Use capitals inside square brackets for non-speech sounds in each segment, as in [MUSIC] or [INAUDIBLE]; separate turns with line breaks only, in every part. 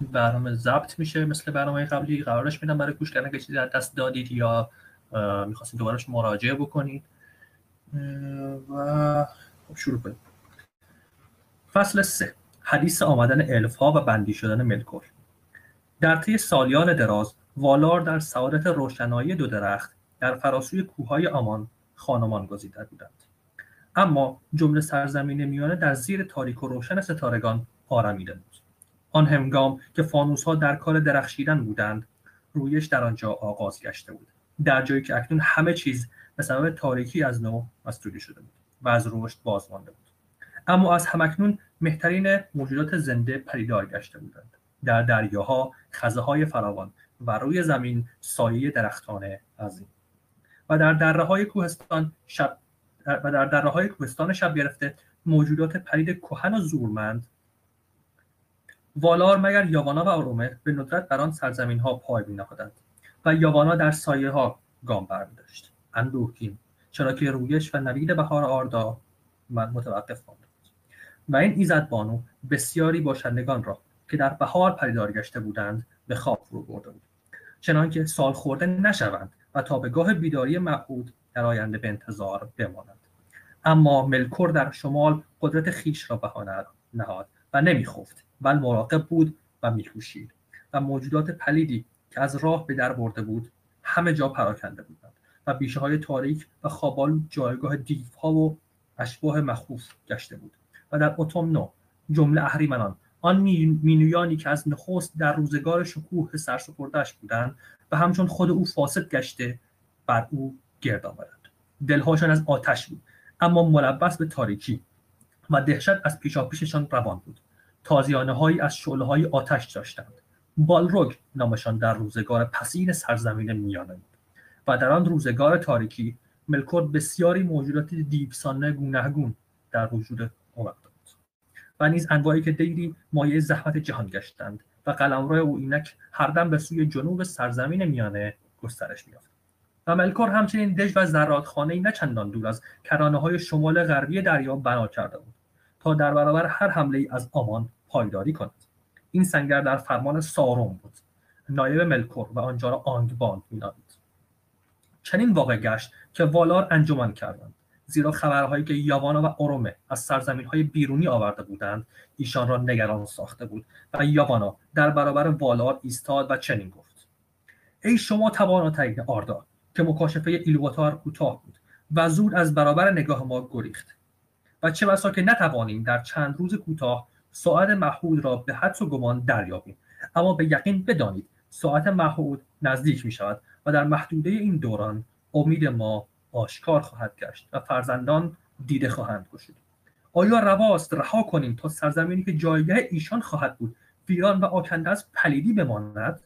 برنامه ضبط میشه مثل برنامه قبلی قرارش میدم برای گوش کردن که چیزی از دست دادید یا می‌خواستید دوبارش مراجعه بکنید. و خب شروع کنیم. فصل سه. حدیث آمدن الف ها و بندی شدن ملکور. در طی سالیان دراز والار در سعادت روشنایی دو درخت در فراسوی کوههای آمان خانمان گزیده بودند. اما جمله سرزمین میانه در زیر تاریک و روشن ستارگان آرمیده بود. آن هنگام که فانوس ها در کار درخشیدن بودند رویش در آنجا آغاز گشته بود. در جایی که اکنون همه چیز به سبب تاریکی از نو مستوری شده بود و از رشد باز مانده بود. اما از همکنون مهترین موجودات زنده پریدار گشته بودند. در دریاها خزه های فراوان و روی زمین سایه درختان عظیم و در دره های کوهستان شب و در دره های کوهستان شب گرفته موجودات پرید کهن و زورمند والار مگر یاوانا و آرومه به ندرت بر آن سرزمین ها پای نهادند و یاوانا در سایه ها گام برمیداشت اندوهگین چرا که رویش و نوید بهار آردا متوقف مانده بود و این ایزد بانو بسیاری باشندگان را که در بهار پریدار گشته بودند به خواب فرو برده بود. چنانکه سال خورده نشوند و تا به گاه بیداری معهود در آینده به انتظار بمانند. اما ملکور در شمال قدرت خیش را بهانه نهاد و نمیخفت بل مراقب بود و میکوشید و موجودات پلیدی که از راه به در برده بود همه جا پراکنده بودند و بیشه های تاریک و خوابال جایگاه دیوها و اشباه مخوف گشته بود و در اتومنو جمله اهریمنان آن مینویانی که از نخست در روزگار شکوه سرسپردهاش بودند و همچون خود او فاسد گشته بر او گرد آمدند دلهاشان از آتش بود اما ملبس به تاریکی و دهشت از پیشاپیششان روان بود. تازیانه هایی از شعله های آتش داشتند. بالروگ نامشان در روزگار پسین سرزمین میانه بود و در آن روزگار تاریکی ملکور بسیاری موجودات دیوسانه گونهگون در وجود بود و نیز انواعی که دیری مایه زحمت جهان گشتند و قلمرو او اینک هر دم به سوی جنوب سرزمین میانه گسترش میافت و ملکور همچنین دژ و زرادخانهای نه چندان دور از کرانه های شمال غربی دریا بنا کرده بود. تا در برابر هر حمله ای از آمان پایداری کند. این سنگر در فرمان ساروم بود. نایب ملکور و آنجا را آنگباند مینامید چنین واقع گشت که والار انجمن کردند. زیرا خبرهایی که یاوانا و ارومه از سرزمین های بیرونی آورده بودند ایشان را نگران ساخته بود و یاوانا در برابر والار ایستاد و چنین گفت. ای شما تواناترین آردا که مکاشفه ایلواتار کوتاه بود و زود از برابر نگاه ما گریخت. و چه بسا که نتوانیم در چند روز کوتاه ساعت محود را به حدس و گمان دریابیم. اما به یقین بدانید ساعت محود نزدیک می شود و در محدوده این دوران امید ما آشکار خواهد گشت و فرزندان دیده خواهند گشود. آیا رواست رها کنیم تا سرزمینی که جایگاه ایشان خواهد بود ویران و آکنده از پلیدی بماند؟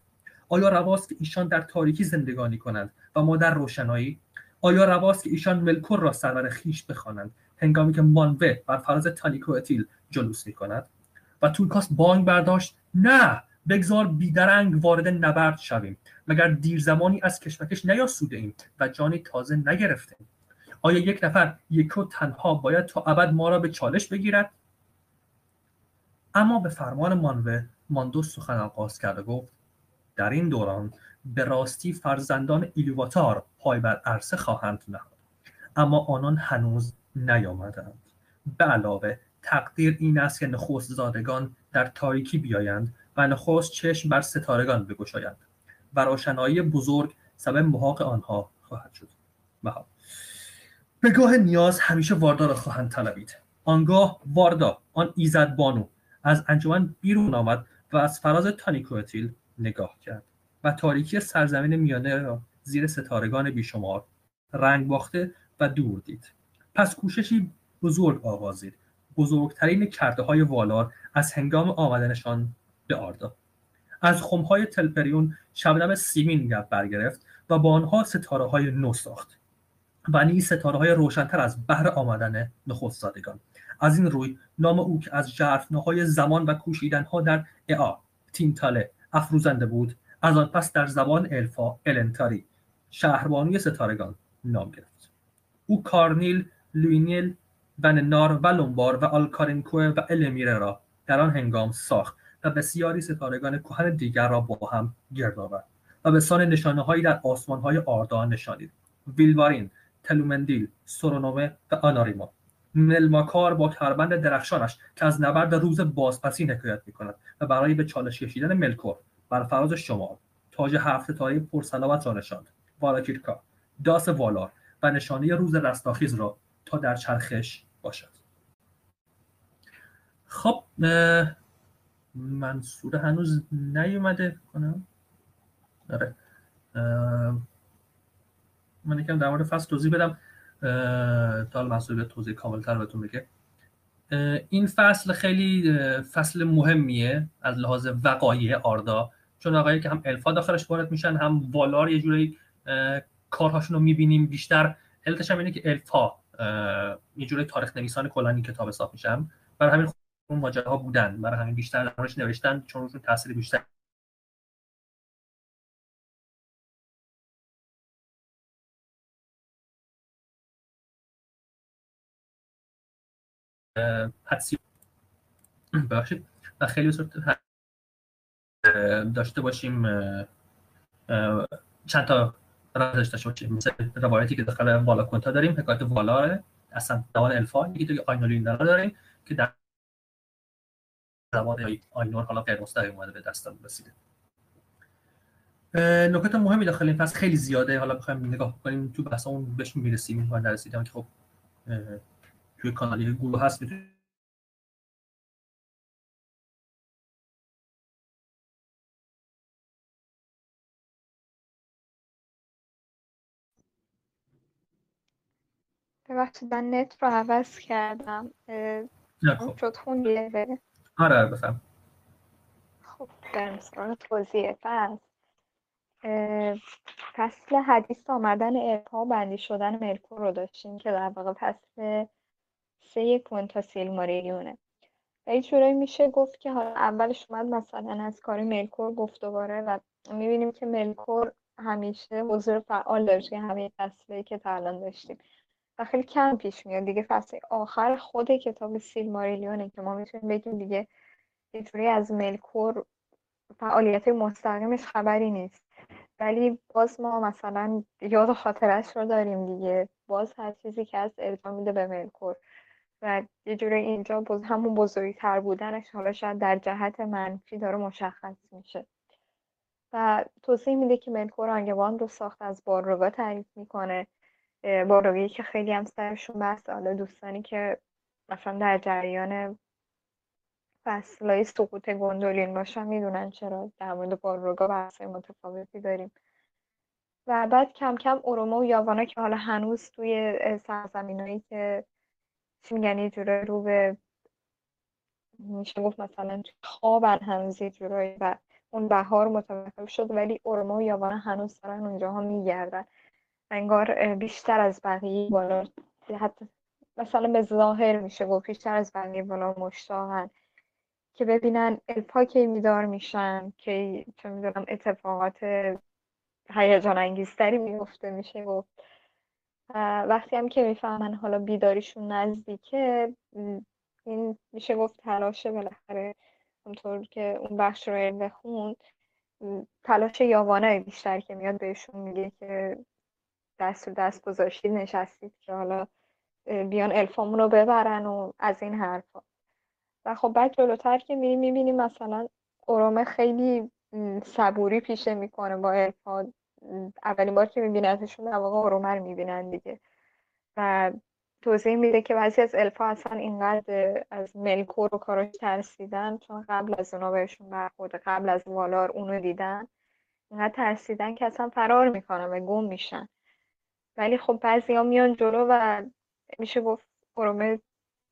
آیا رواست که ایشان در تاریکی زندگانی کنند و ما در روشنایی؟ آیا رواست که ایشان ملکور را سرور خیش بخوانند هنگامی که مانوه بر فراز تانیکو اتیل جلوس می کند و تولکاس بانگ برداشت نه بگذار بیدرنگ وارد نبرد شویم مگر دیر زمانی از کشمکش نیاسوده ایم و جانی تازه نگرفتیم آیا یک نفر یک و تنها باید تا ابد ما را به چالش بگیرد؟ اما به فرمان مانوه ماندو سخن آغاز کرد و گفت در این دوران به راستی فرزندان ایلواتار پای بر عرصه خواهند نهاد اما آنان هنوز نیامدند. به علاوه تقدیر این است که نخست زادگان در تاریکی بیایند و نخست چشم بر ستارگان بگشایند و روشنایی بزرگ سبب محاق آنها خواهد شد. بها به نیاز همیشه واردا را خواهند طلبید. آنگاه واردا آن ایزد بانو از انجمن بیرون آمد و از فراز تانیکوتیل نگاه کرد و تاریکی سرزمین میانه را زیر ستارگان بیشمار رنگ باخته و دور دید. پس کوششی بزرگ آغازید. بزرگترین کرده های والار از هنگام آمدنشان به آردا. از خمهای تلپریون شبنم سیمین برگرفت و با آنها ستاره های نو ساخت. و نیز ستاره های روشنتر از بهر آمدن نخستزادگان. از این روی نام او که از ژرفناهای زمان و کوشیدنها در ائا تینتاله افروزنده بود از آن پس در زبان الف‌ها النتاری شهربانوی ستارگان نام گرفت. او کارنیل و لوینیل و ننار و لومبار و آلکارینکوه و المیره را در آن هنگام ساخت و بسیاری ستارگان کهن دیگر را با هم گرد آورد و به سان نشانه هایی در آسمان های آردا نشانید. ویلوارین تلومندیل سورونومه و آناریما. ملماکار با کربند درخشانش که از نبرد روز بازپسی حکایت می‌کند و برای به چالش کشیدن ملکور بر فراز شمال تاج هفت تایی پرسلامت را نشاند. والاکیرکا داس والار و نشانه روز رستاخیز را تا در چرخش باشد. خب منصور هنوز نیومده کنم. آره. من یکم در مورد فصل توضیح بدم. تا منصور به توضیح کاملتر بهتون بگه. این فصل خیلی فصل مهمیه از لحاظ وقایع آردا. چون وقایعی که هم الفا داخلش وارد میشن هم والار یه جوری کارهاشون رو می‌بینیم. بیشتر علتش هم اینه که الفا یه جوری تاریخ نویسان کلا این کتاب حساب میشن برای همین اون ماجراها بودن. برای همین بیشتر درش نوشتن چون روشون تاثیر بیشتر ببخشید. و خیلی صورت داشته باشیم چند تا روایت داشته باشیم مثل روایتی که داخل والا کنتا داریم حکایت والاره اصلا دوان الفا یکی دیگه آینولین داریم که در زمان آینور حالا غیر مستقیم اومده به دستم رسیده. نکات مهمی داخل این فصل خیلی زیاده. حالا بخوایم نگاه کنیم تو بحث اون بهش می‌رسیم من نرسیدم که خب توی کانالی گروه هست می‌تونید
ببخشید من نت رو عوض کردم.
خب.
شد خوندیه بره
آره آره بفهم.
خب در سراغ توضیح فصل فصل حدیث آمدن ارپا بندی شدن ملکور رو داشتیم که در واقع فصل سه کوینتا سیلماریلیونه و یه جورایی میشه گفت که حالا اولش اومد مثلا از کاری ملکور گفت دوباره و می‌بینیم که ملکور همیشه حضور فعال داشت که همه فصلی که تا الان داشتیم. و خیلی کم پیش میاد دیگه. فصل آخر خود کتاب سیلماریلیونه که ما می‌تونیم بگیم دیگه یه از ملکور فعالیت مستقیمش خبری نیست. ولی باز ما مثلا یاد خاطرش رو داریم دیگه. باز هر چیزی که از ارجا میده به ملکور. و یه جوری اینجا باز همون بزرگتر بودنش حالا شاید در جهت منفی داره مشخص میشه. و توضیح میده که ملکور آنگوان رو ساخت از باروگا تعریف می‌کنه. باروگی که خیلی هم سرشون بحث حالا دوستانی که مثلا در جریان فصلهای سقوط گندولین باشن می‌دونن چرا در مورد باروگا بحث متفاوتی داریم. و بعد کم کم اوروما و یاوانا که حالا هنوز توی سرزمینایی که چی میگن یه رو به میشه گفت مثلا خوابن هنوز یه جورایی و اون بهار متوقف شد ولی اوروما و یاوانا هنوز دارن اونجاها میگردن. انگار بیشتر از بقیه بالا. حتی مثلا به ظاهر میشه گفت بیشتر از بقیه بالا مشتاقن که ببینن الپا کی میدار میشن که چه می‌دونم اتفاقات هیجان انگیزتری میفته میشه گفت. وقتی هم که می‌فهمن حالا بیداریشون نزدیکه این میشه گفت تلاشه بالاخره. همطور که اون بخش رو بخوند تلاش یاوانه بیشتر که میاد بهشون میگه که دست دست گذاشتید نشستید که حالا بیان الفامون رو ببرن و از این حرفا. و خب بعد جلوتر که میریم می‌بینیم مثلا اورومه خیلی صبوری پیشه می‌کنه با الفا. اولین بار که میبینتشون در واقع اورومه رو می‌بینن دیگه. و توضیح میده که بعضی از الفا اصلا اینقدر از ملکور و کاراش ترسیدن چون قبل از اونا بهشون برخورده قبل از والار اونو دیدن اینقدر ترسیدن که اصلا فرار می‌کنن و گم میشن. ولی خب بعضی ها میان جلو و میشه گفت اورومه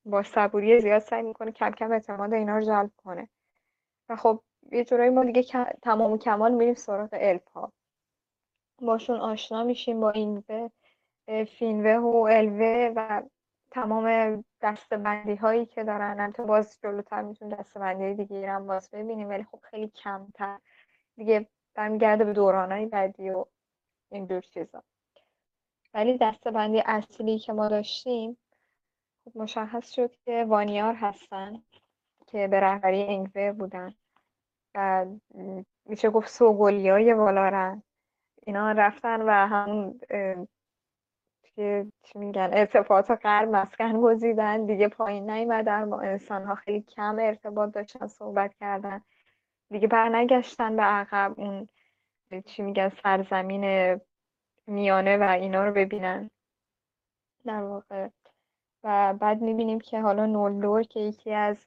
با صبوری زیاد سعی می‌کنه کم کم اعتماد اینا رو جلب کنه. و خب یه جورایی ما دیگه تمام و کمال میریم سراغ الپا باشون آشنا میشیم با این فینوه و الوه و تمام دستبندی هایی که دارن. البته باز جلوتر میتون دستبندی دیگه هم باز ببینیم ولی خب خیلی کمتر. دیگه برمیگرده به دورانهای بعدی و اینجور چیزا. ولی دستبندی اصلی که ما داشتیم خب مشخص شد که وانیار هستن که به رهبری انگوه بودن و میشه گفت سوگلی های والارن اینا رفتن و توی چی میگن ارتفاعات غرب مسکن گزیدن. دیگه پایین نیومدن با انسان ها خیلی کم ارتباط داشتن صحبت کردن. دیگه برنگشتن به عقب. اون چی میگن سرزمین میانه و اینا رو ببینن. در واقع. و بعد می‌بینیم که حالا نولدور که یکی از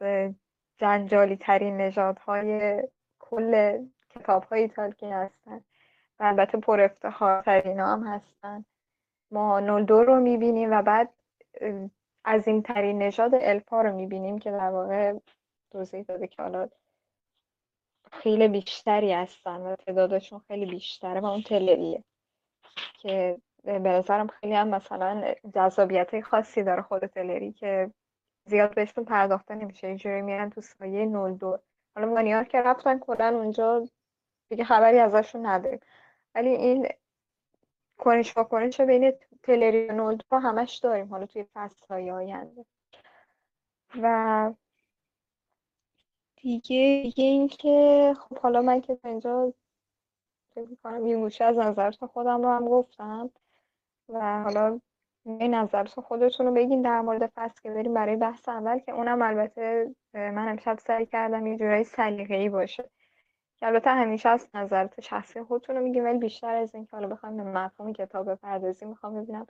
جنجالی ترین نژادهای کل کتاب های تالکین هستن. و البته پر افتخار ترین هم هستن. ما نولدور رو می‌بینیم و بعد از این ترین نژاد الفا رو می‌بینیم که در واقع توضیح داده که حالا خیلی بیشتری هستن و تعدادشون خیلی بیشتره و اون تلریه که به نظرم خیلی هم مثلا جذابیت خاصی داره خود تلری که زیاد بهشون پرداخته نمیشه. اینجوری میرن تو سایه نول دو. حالا ما که رفتن کلا اونجا دیگه خبری ازشون نداریم. ولی این کنش با کنش بین تلری و نول دو همش داریم حالا توی فصل های آینده. و دیگه دیگه این که خب حالا من که اینجا فکر می‌کنم یه گوشه از نظرت خودم رو هم گفتم و حالا این نظرت خودتون رو بگین در مورد فصل که بریم برای بحث اول که اونم البته من امشب سعی کردم یه جورایی سلیقه‌ای باشه که البته همیشه از نظرت شخصی خودتون رو میگیم ولی بیشتر از این که حالا بخوایم به مفهوم کتاب بپردازیم می‌خوام ببینم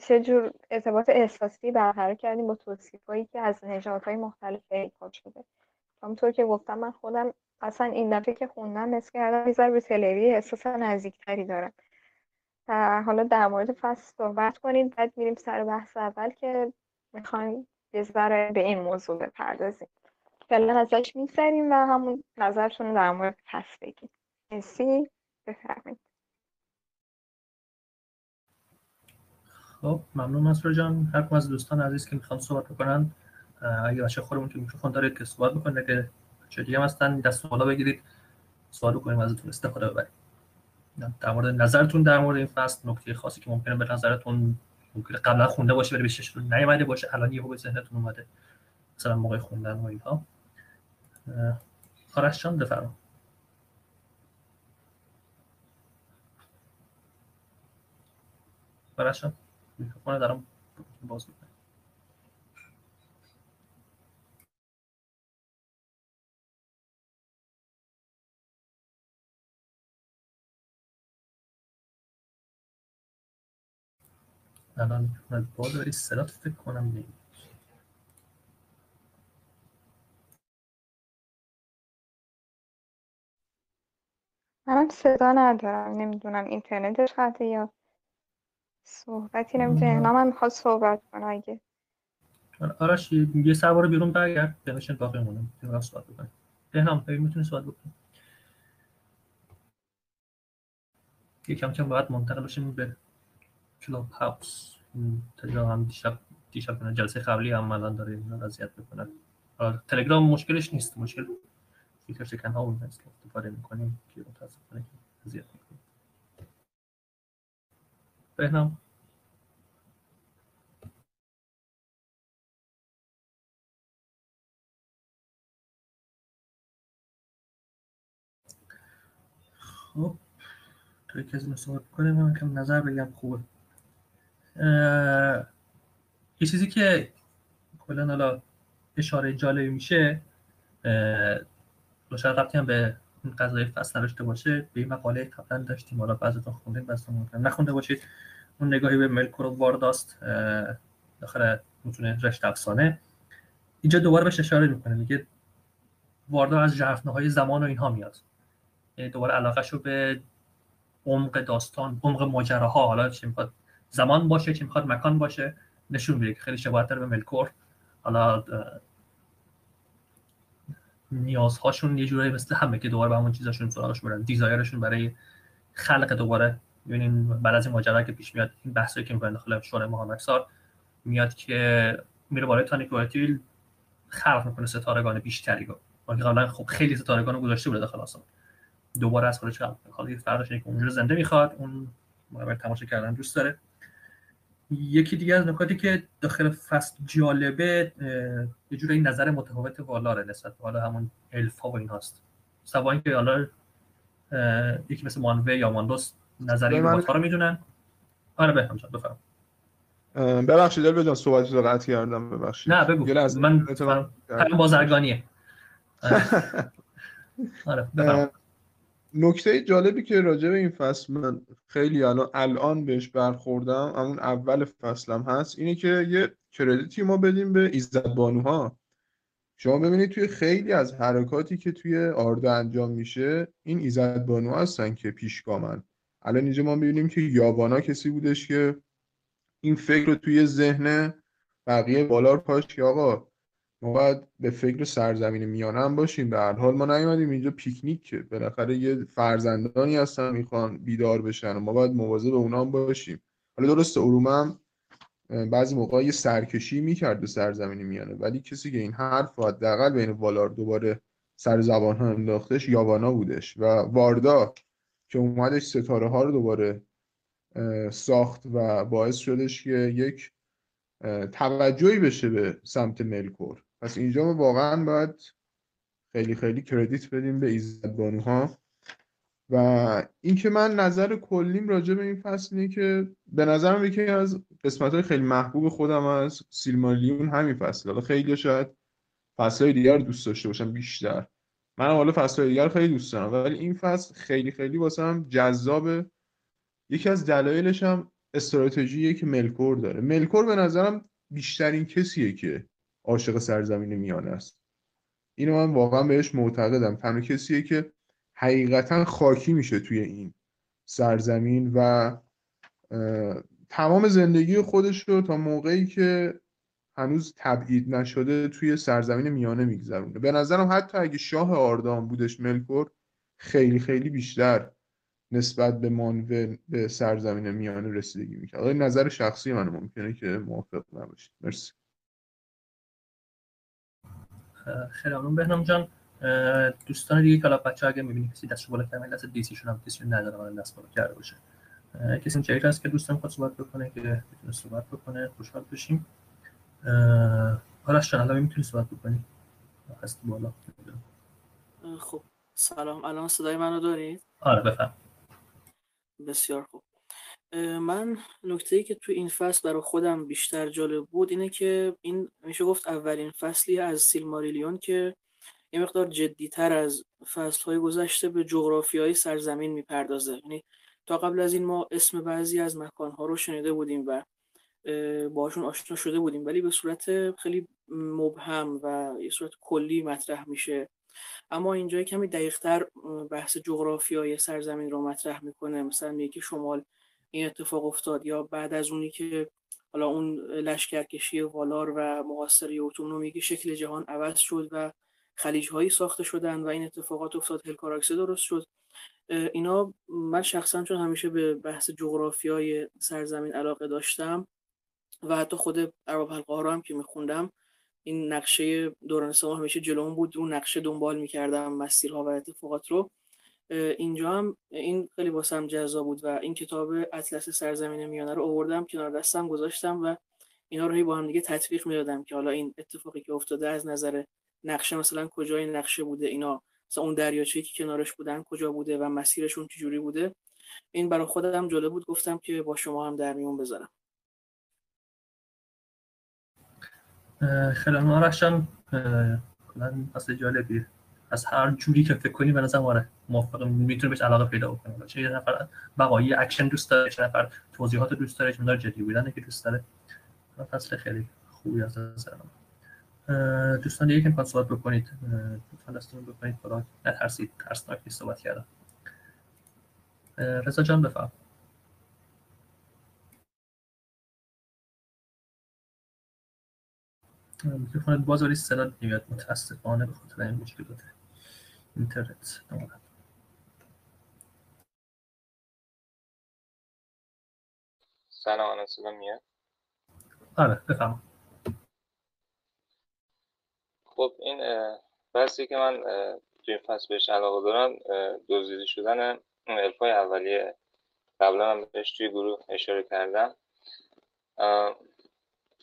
چه جور ارتباط احساسی برقرار کردیم با توصیفایی که از نژادهای مختلف پیدا شده. همونطور که گفتم من خودم اصلا این دفعه که خوندم مثل کردم بیزار به تلوی احساس نزدیکتری دارم. حالا در مورد فصل صحبت کنید بعد میریم سر بحث اول که می‌خوایم یه ذره به این موضوع بپردازیم. فعلا ازش میگذریم و همون نظرتون در مورد فصل بگیم. مرسی. بفرمایید.
خب ممنون مسرور جان. هر از دوستان عزیز که می‌خوان صحبت بکنن اگه بچه خودمون که میکروفون داره که صحبت بکنه که چه دیگه هستن دست بالا بگیرید سوال کنیم ازتون استفاده ببرید در مورد نظرتون در مورد این فصل نکته خاصی که ممکنه به نظرتون ممکنه قبلا خونده باشه ولی بهش نیومده باشه الان یهو به ذهنتون اومده. مثلا موقع خوندن و اینها. آرش جان بفرمایید آرش جان میکروفون دارم باز الان باز ولی صدات فکر کنم نمید
منم صدا ندارم. نمی‌دونم اینترنتش قطعه یا صحبتی نمی‌تونه من می‌خواد صحبت کنم اگه.
آرش یه سوار بیرون برگرد. بنشین باقی مونم می‌تونم صحبت بکنیم بهنام می‌تونی صحبت بکنیم یکم کم باید منتقل بشیم به کلاب هاوس تلگرام هم دیشب دیشب جلسه قبلی هم الان داره اینا اذیت می‌کنه. تلگرام مشکلش نیست. مشکل فیلتر شکن ها اون هست که استفاده می‌کنیم که متاسفانه اذیت می‌کنیم. بهنام. خب که از صحبت کنیم. من کم نظر بگم خوبه. یه چیزی که کلا حالا اشاره جالبی میشه شاید ربطی هم به این قضای فصل نداشته باشه. به این مقاله قبلا داشتیم حالا بعضتون خوندین بعضتون نخونده باشید. اون نگاهی به ملکور و وارداست داخل متون رشته افسانه. اینجا دوباره بهش اشاره می‌کنه میگه واردا از جرفنه های زمان و اینها میاد. یعنی دوباره علاقه رو به عمق داستان عمق ماجراها حالا چی می‌خواد زمان باشه چی می‌خواد مکان باشه. نشون میده که خیلی شباهت داره به ملکور. حالا نیازهاشون یه جورایی مثل همه که دوباره به همون چیزاشون سراغش برن دیزایرشون برای خلق دوباره ببینین بعد از این ماجرا که پیش میاد این بحثی که می‌کنن داخل شورای محمد سار میاد که میره بالای تانیک وایتیل خلق می‌کنه ستارگان بیشتری رو. قبلا خب خیلی ستارگان رو گذاشته بوده داخل دوباره از خودش خلق حالا فرقش اینه که اونجا زنده می‌خواد اون تماشا کردن دوست داره. یکی دیگه از نکاتی که داخل فصل جالبه یه جوری نظر متفاوت والاره نسبت به حالا همون الفا و این هاست. سوا اینکه حالا یکی مثل مانوه یا ماندوس نظری من... رو می‌دونن. آره بفهم جان بفهم
ببخشید دل بجان صحبتی رو قطع کردم ببخشید.
نه بگو. من من بازرگانیه. [LAUGHS] آره. بفهم
نکته جالبی که راجع به این فصل من خیلی الان الان بهش برخوردم همون اول فصلم هست اینه که یه کردیتی ما بدیم به ایزد بانوها. شما ببینید توی خیلی از حرکاتی که توی آردا انجام میشه این ایزد بانو هستن که پیشگامن الان اینجا ما می‌بینیم که یابانا کسی بودش که این فکر رو توی ذهن بقیه بالار پاش که آقا ما باید به فکر سرزمین میانه هم باشیم. به هر حال ما نیومدیم اینجا پیکنیک بالاخره یه فرزندانی هستن می‌خوان بیدار بشن و ما باید مواظب اونا هم باشیم. حالا درسته اروم بعضی موقع یه سرکشی می‌کرد به سرزمین میانه ولی کسی که این حرف حداقل بین والار دوباره سر زبان ها انداختش یاوانا بودش و واردا که اومدش ستاره ها رو دوباره ساخت و باعث شدش که یک توجهی بشه به سمت ملکور. پس اینجا ما واقعا باید خیلی خیلی کردیت بدیم به ایزد بانوها. و اینکه من نظر کلیم راجع به این فصل اینه که به نظرم یکی از قسمت های خیلی محبوب خودم از سیلمالیون همین فصل. حالا خیلی شاید فصل های دیگر دوست داشته باشم بیشتر. من حالا فصل های دیگر خیلی دوست دارم. ولی این فصل خیلی خیلی واسم جذابه یکی از دلایلش هم استراتژیه که ملکور داره. ملکور به نظرم بیشترین کسیه که عاشق سرزمین میانه است. اینو من واقعا بهش معتقدم. تنها کسیه که حقیقتا خاکی میشه توی این سرزمین و تمام زندگی خودش رو تا موقعی که هنوز تبعید نشده توی سرزمین میانه میگذرونه. به نظرم حتی اگه شاه آردام بودش ملکور خیلی خیلی بیشتر نسبت به مانوه به سرزمین میانه رسیدگی می‌کرد. نظر شخصی من ممکنه که موافق نباشید. مرسی.
خیلی ممنون بهنام جان دوستان دیگه که بچه اگه می‌بینی کسی دست بالا کرده دست دیسیشون هم کسی نداره من دست بالا کرده باشه. کسی جایی هست که دوستان خود صحبت بکنه که بتونه صحبت بکنه خوشحال بشیم. آرش جان الان می‌تونی صحبت بکنی؟ هست بالا.
خب. سلام. الان صدای منو دارید
آره بفهم.
بسیار خوب. من نکته ای که تو این فصل برای خودم بیشتر جالب بود اینه که این میشه گفت اولین فصلی از سیلماریلیون که یه مقدار جدیتر از فصلهای گذشته به های سرزمین می‌پردازه. یعنی تا قبل از این ما اسم بعضی از مکانها رو شنیده بودیم و باشون آشنا شده بودیم ولی به صورت خیلی مبهم و یه صورت کلی مطرح میشه. اما اینجا کمی دقیقتر بحث جغرافیای سرزمین رو مطرح می‌کنه. مثلا میگه شمال این اتفاق افتاد یا بعد از اونی که حالا اون لشکرکشی والار و محاصره اوتون میگه شکل جهان عوض شد و خلیج هایی ساخته شدن و این اتفاقات افتاد هلکاراکسه درست شد. اینا من شخصا چون همیشه به بحث جغرافیای سرزمین علاقه داشتم و حتی خود ها رو هم که میخوندم این نقشه دوران سما همیشه جلوم بود اون نقشه دنبال می‌کردم مسیرها و اتفاقات رو. اینجا هم این خیلی واسم جذاب بود و این کتاب اطلس سرزمین میانه رو آوردم کنار دستم گذاشتم و اینا رو با هم دیگه تطبیق می‌دادم که حالا این اتفاقی که افتاده از نظر نقشه مثلا کجای نقشه بوده اینا مثلا اون دریاچه‌ای که کنارش بودن کجا بوده و مسیرشون چجوری بوده. این برای خودم جالب بود گفتم که با شما هم در میون بذارم.
خیلی آرشم کلا اصل جالبی از هر جوری که فکر کنی به نظر آره موافق می‌تونه بهش علاقه پیدا بکنه. چه یه نفر بقایی اکشن دوست داره چند نفر توضیحات دوست داره چند نفر جدی بودن که دوست داره. فصل خیلی خوبی از نظر دوستان دیگه می‌خواد صحبت بکنید لطفا دستتون بکنید. بالا نترسید ترسناک نیست صحبت کردم رضا جان بفرما. میکروفونت باز ولی صدا نمیاد. متاسفانه به خاطر این مشکلات اینترنت
سلام صدا میاد؟
آره بفرمایید.
خب این بحثی که من توی این فصل بهش علاقه دارم دزدیده شدن الفای اولیه. قبلا هم بهش توی گروه اشاره کردم.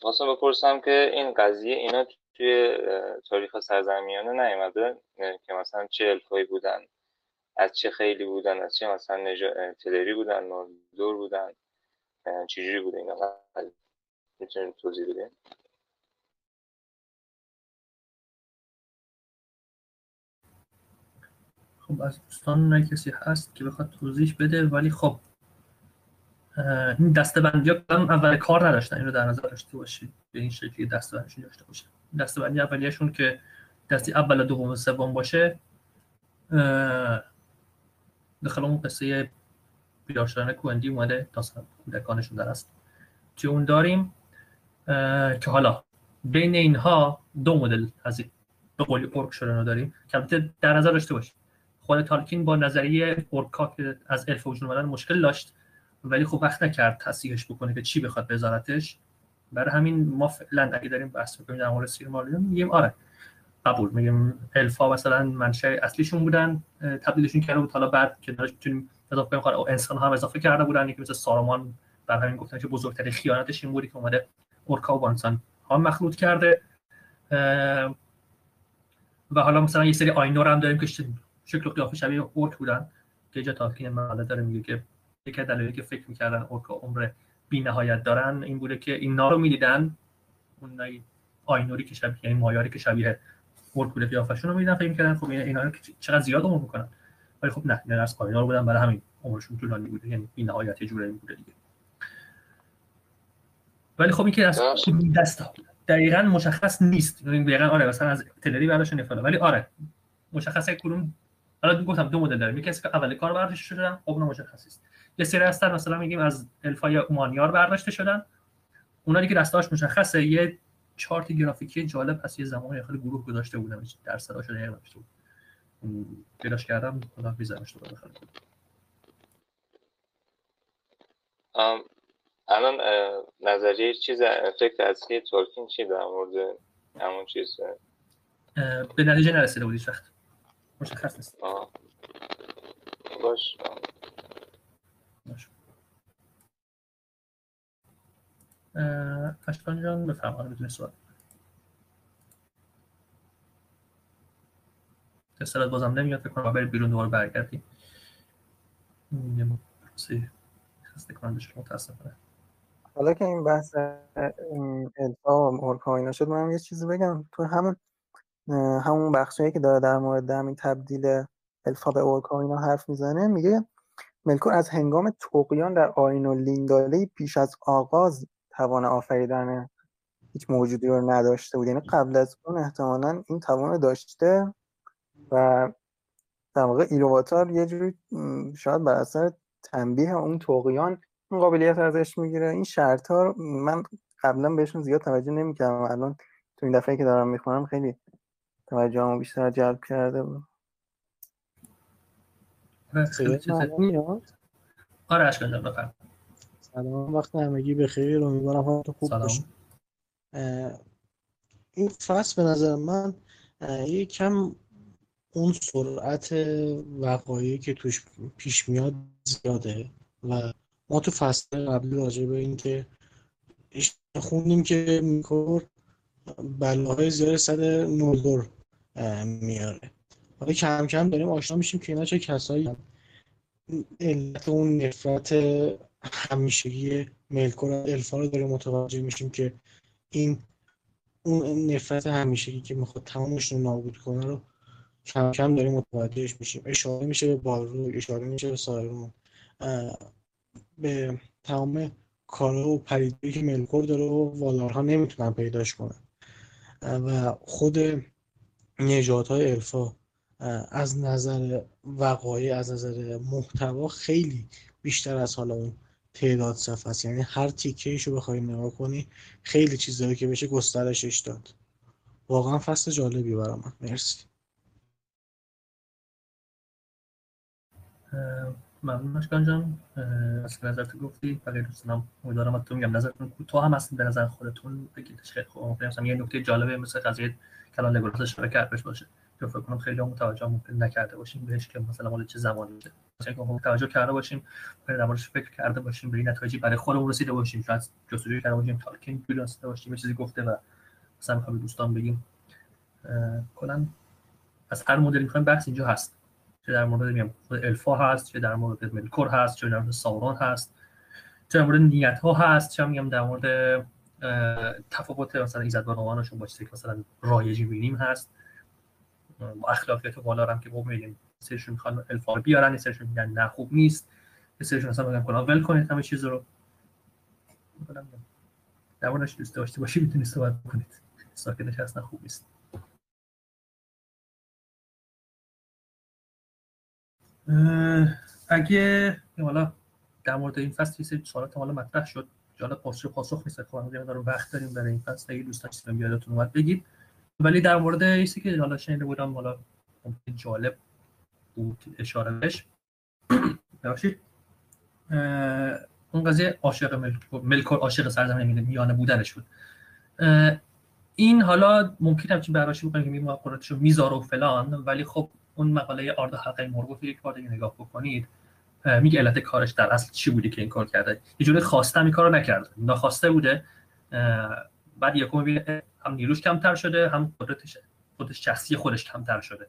خواستم بپرسم که این قضیه اینا توی تاریخ سرزمینانه نیومده که مثلا چه الفایی بودن از چه خیلی بودن از چه مثلا نجا... تلری بودن دور بودن چجوری بوده اینا؟ می‌تونید توضیح بدین
خب از دوستان کسی هست که بخواد توضیح بده ولی خب این دستبندی ها اول کار نداشتن؟ اینو در نظر داشته باشید به این شکلی دستبندیشون داشته باشه دستبندی اولیشون که دستی اول دوم و سوم باشه داخل اون قصه بیدار شدن کوهندی اومده داستان کودکانشون در است که اون داریم که حالا بین اینها دو مدل از به قولی اورک شدن داریم. که البته در نظر داشته باشید خود تالکین با نظریه اورکا که از الف وجود اومدن مشکل داشت ولی خب وقت نکرد تصحیحش بکنه که چی بخواد بذارتش برای همین ما فعلا اگه داریم بحث می‌کنیم در مورد سیرمالیون میگیم آره قبول. میگیم الفا مثلا منشأ اصلیشون بودن تبدیلشون کرده بود. حالا بعد که داشت می‌تونیم اضافه کنیم انسان هم اضافه کرده بودن. یکی مثل سارومان بر همین گفتن که بزرگترین خیانتش این بودی که اومده اورکا و انسان ها مخلوط کرده. و حالا مثلا یه سری آینور هم داریم که شکل قیافه شبیه اورک بودن. که جا تاکین مقاله داره میگه که یکی دلایلی که فکر می‌کردن اورکا عمر بی نهایت دارن این بوده که اینا رو می‌دیدن. اون آینوری که شبیه یعنی مایاری که شبیه اورک بوده قیافشون رو می‌دیدن فکر می‌کردن خب اینا رو چقدر زیاد عمر می‌کنن. ولی خب نه اینا از آینور بودن برای همین عمرشون طولانی بوده یعنی بی نهایت جوری بوده دیگه. ولی خب این که از دست دقیقا مشخص نیست. دقیقا آره مثلا از تلری برداشت نفاله ولی آره مشخصه کدوم حالا گفتم دو مدل داریم یکی که اول کار برداشته شدن خب مشخص است یه سری هستن مثلا میگیم از الفای اومانیار برداشته شدن. اونا دیگه دستاش مشخصه یه چارت گرافیکی جالب پس یه زمانی خیلی گروه گذاشته بودم درصدا شده دقیق نوشته بود. پیداش کردم خدا بیزنش تو بخیر
الان نظریه چیز افکت اصلی تولکین چی در مورد همون چیز
به نتیجه نرسیده بودی وقت. مشخص نیست.
باش.
اشکان جان بفرمایید بدون سوال اصطلاح بازم نمیاد فکر کنم بیرون دوباره برگردیم. یه خسته کننده شد متاسفانه.
حالا که این بحث الفا و اینا شد من یه چیزی بگم. تو همون همون بخشی که داره در مورد همین تبدیل الفا به اورکا اینا حرف می‌زنه میگه ملکور از هنگام توقیان در آین و پیش از آغاز توان آفریدن هیچ موجودی رو نداشته بود. یعنی قبل از اون احتمالا این توان رو داشته و در واقع ایلوواتار یه جوری شاید بر اثر تنبیه اون توقیان این قابلیت ازش می‌گیره. این شرط ها من قبلا بهشون زیاد توجه نمی‌کردم. الان تو این دفعه که دارم می‌خونم خیلی توجه بیشتر جلب کرده بود.
آره اشکال بفرم
سلام وقت همگی بخیر امیدوارم حالتون خوب باشه. این فصل به نظر من یکم اون سرعت وقایعی که توش پیش میاد زیاده و ما تو فصل قبلی راجع به این که خوندیم که میکور بلاهای زیاد صد نولدور میاره. حالا کم کم داریم آشنا میشیم که اینا چه کسایی علت اون نفرت همیشگی ملکور الفا رو داریم متوجه میشیم که این اون نفرت همیشگی که می‌خواد تمامش رو نابود کنه رو کم کم داریم متوجهش میشیم. اشاره میشه به بارو اشاره میشه به سایرون. به تمام کارا و پریدی که ملکور داره و والارها نمی‌تونن پیداش کنن. و خود نجات های الفا از نظر وقایع از نظر محتوا خیلی بیشتر از حالا اون تعداد صفحه است. یعنی هر تیکه رو بخوای نگاه کنی خیلی چیز داره که بشه گسترشش داد. واقعا فصل جالبی برام مرسی.
ممنون اشکان جان. از نظرت گفتی بقیه دوستانم امیدوارم تو میگم نظرتون کوتاه هم هست به نظر خودتون؟ بگید خیلی خوب. مثلا یه نکته جالبه مثل قضیه کلان لگولاس اشاره کرد باشه. که فکر کنم خیلی هم متوجه ممکن نکرده باشیم بهش که مثلا مال چه زمانی بوده. مثلا که توجه کرده باشیم در موردش فکر کرده باشیم به این نتایجی برای خودمون رسیده باشیم. شاید جستجو کرده باشیم تالکین دونسته باشیم چیزی گفته و مثلا می‌خوام دوستان بگیم. کلا از هر مدلی می‌خوایم بحث اینجا هست. چه در مورد میگم الفا هست چه در مورد ملکور هست چه در مورد ساورون هست چه در مورد نیت ها هست. چه میگم در مورد تفاوت مثلا ایزد بانوانشون با چیزی که مثلا رایجی بینیم هست. اخلاقیات بالا هم که با میگیم سرشون می‌خوان الفا بیارن سرشون میگن نه خوب نیست. سرشون اصلا میگن کلا ول کنید همه چیز رو. در موردش دوست داشته باشی می‌تونید صحبت کنید ساکنش اصلا خوب نیست. اگه حالا در مورد این فصل یه سوالات حالا مطرح شد جالب پاسخ پاسخ نیست. خب ما وقت داریم برای این فصل. اگه دوست داشتید یادتون اومد بگید. ولی در مورد چیزی که حالا شنیده بودم حالا جالب بود اشاره بهش. [CLEARS THROAT] ببخشید. اون قضیه عاشق ملکور عاشق سرزمین میانه بودنش بود. این حالا ممکن همچین براشی بکنیم که میگم رو می‌ذاره و فلان ولی خب اون مقاله آرد حلقه مرغ یک بار دیگه نگاه بکنید میگه علت کارش در اصل چی بودی که این کار کرده. یه جوری خواسته این کارو نکرده. ناخواسته بوده. بعد یکم می‌بینه هم نیروش کمتر شده هم قدرتش خودش شخصی خودش کمتر شده.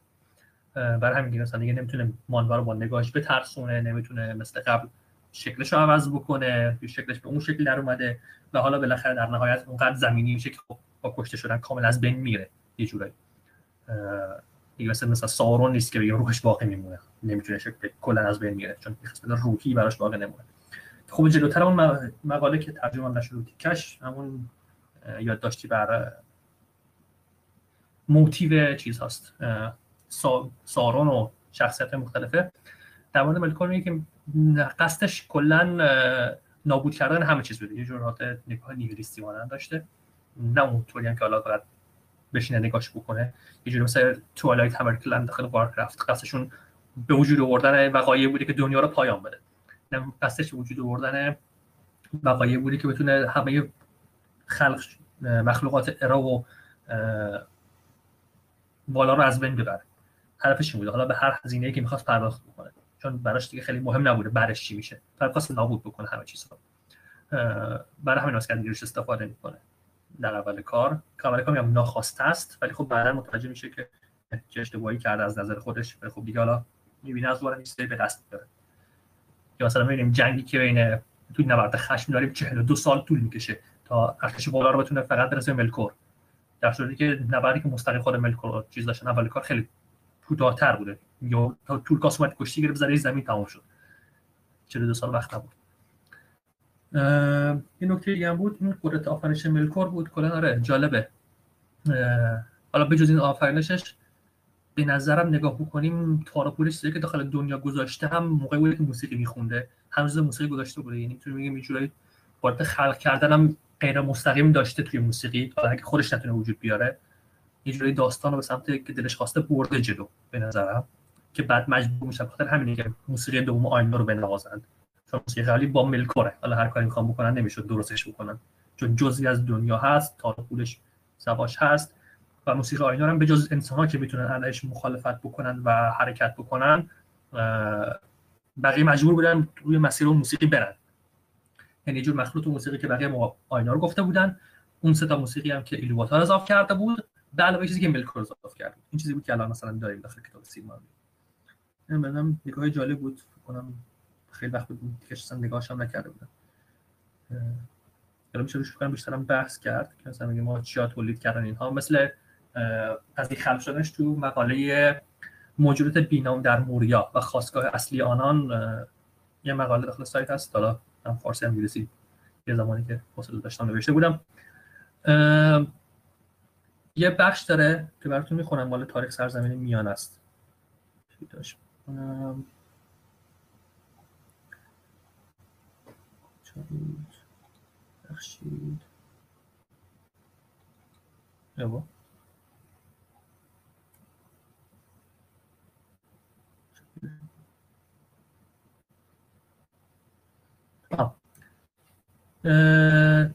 برای همین مثلا دیگه نمی‌تونه مانوا رو با نگاهش بترسونه نمی‌تونه مثل قبل شکلش رو عوض بکنه شکلش به اون شکل در اومده و حالا بالاخره در نهایت اونقدر زمینی میشه که خب با کشته شدن کامل از بین میره یه جورایی. دیگه مثل مثلا سارون نیست که روحش باقی میمونه. نمی‌تونه شکل کلا از بین میره چون قسمت روحی براش باقی نمونه. خب جلوتر اون مقاله که ترجمه نشده بود کش همون یادداشتی بر موتیو چیز هست سارون و شخصیت مختلفه. در مورد ملکور میگه که قصدش کلا نابود کردن همه چیز بوده. یه جور نگاه نیهیلیستی مانند داشته. نه اونطوری هم که حالا فقط بشینه نگاش بکنه. یه جوری مثل توالایت همرکلند داخل وارکرافت قصدشون به وجود آوردن وقایع بوده که دنیا رو پایان بده. نه قصدش به وجود آوردن وقایع بوده که بتونه همه خلق مخلوقات ارا و بالا رو از بین ببره. هدفش این بوده حالا به هر هزینه‌ای که می‌خواست پرداخت بکنه. چون براش دیگه خیلی مهم نبوده برش چی میشه. خواست نابود بکنه همه چیز رو. برای همین واسه که استفاده می‌کنه. در اول کار. اول کار ناخواسته است ولی خب بعدا متوجه میشه که چه اشتباهی کرده از نظر خودش. ولی خب دیگه حالا می‌بینه از دوباره به دست میاره یا مثلا می‌بینیم جنگی که بین توی نبرد خشم داریم 42 سال طول می‌کشه. تا ارتش بالا رو بتونه فقط برسه ملکور. در صورتی که نبردی که مستقیم خود ملکور چیز داشتن اول کار خیلی کوتاه‌تر بوده. یا تا طول کاس اومد کشتی گرفت زره زمین تمام شد. 42 سال وقت نبود. این نکته دیگه هم بود این قدرت آفرینش ملکور بود. کلا آره جالبه. حالا بجز این آفرینشش به نظرم نگاه بکنیم تاراپولش که داخل دنیا گذاشته هم موقعی بوده که موسیقی میخونده. هنوز موسیقی گذاشته بوده. یعنی می‌تونیم بگیم اینجوری قدرت خلق کردن هم غیر مستقیم داشته توی موسیقی اگه خودش نتونه وجود بیاره. یه جوری داستان رو به سمت که دلش خواسته برده جلو به نظرم که بعد مجبور میشه بخاطر همینه که موسیقی دوم آینه رو بنوازند چون موسیقی قبلی با ملکوره. حالا هر کاری می‌خوام بکنن نمی‌شد درستش بکنن. چون جزئی از دنیا هست تا پولش سواش هست و موسیقی آینه هم به جز انسان ها که می‌تونن علیش مخالفت بکنن و حرکت بکنن بقیه مجبور بودن روی مسیر اون موسیقی برن. یعنی جور مخلوط موسیقی که بقیه آینا رو گفته بودن. اون سه تا موسیقی هم که ایلواتار اضافه کرده بود. به علاوه چیزی که ملکور اضافه کرده این چیزی بود که الان مثلا داریم داخل کتاب سیلماریون من نگاه جالب بود. فکر کنم خیلی وقت بود. که اصلا نگاهش هم نکرده بودم. حالا میشه روش بکنم بیشترم بحث کرد که مثلا میگه ما چیا تولید کردن اینها. مثل از این خلق شدنش تو مقاله موجودات بینام در موریا و خواستگاه اصلی آنان یه مقاله داخل سایت هست. حالا هم فارسی انگلیسی یه زمانی که حوصله داشتم نوشته بودم. یه بخش داره که براتون می‌خونم مال تاریخ سرزمین میان است. بخشید.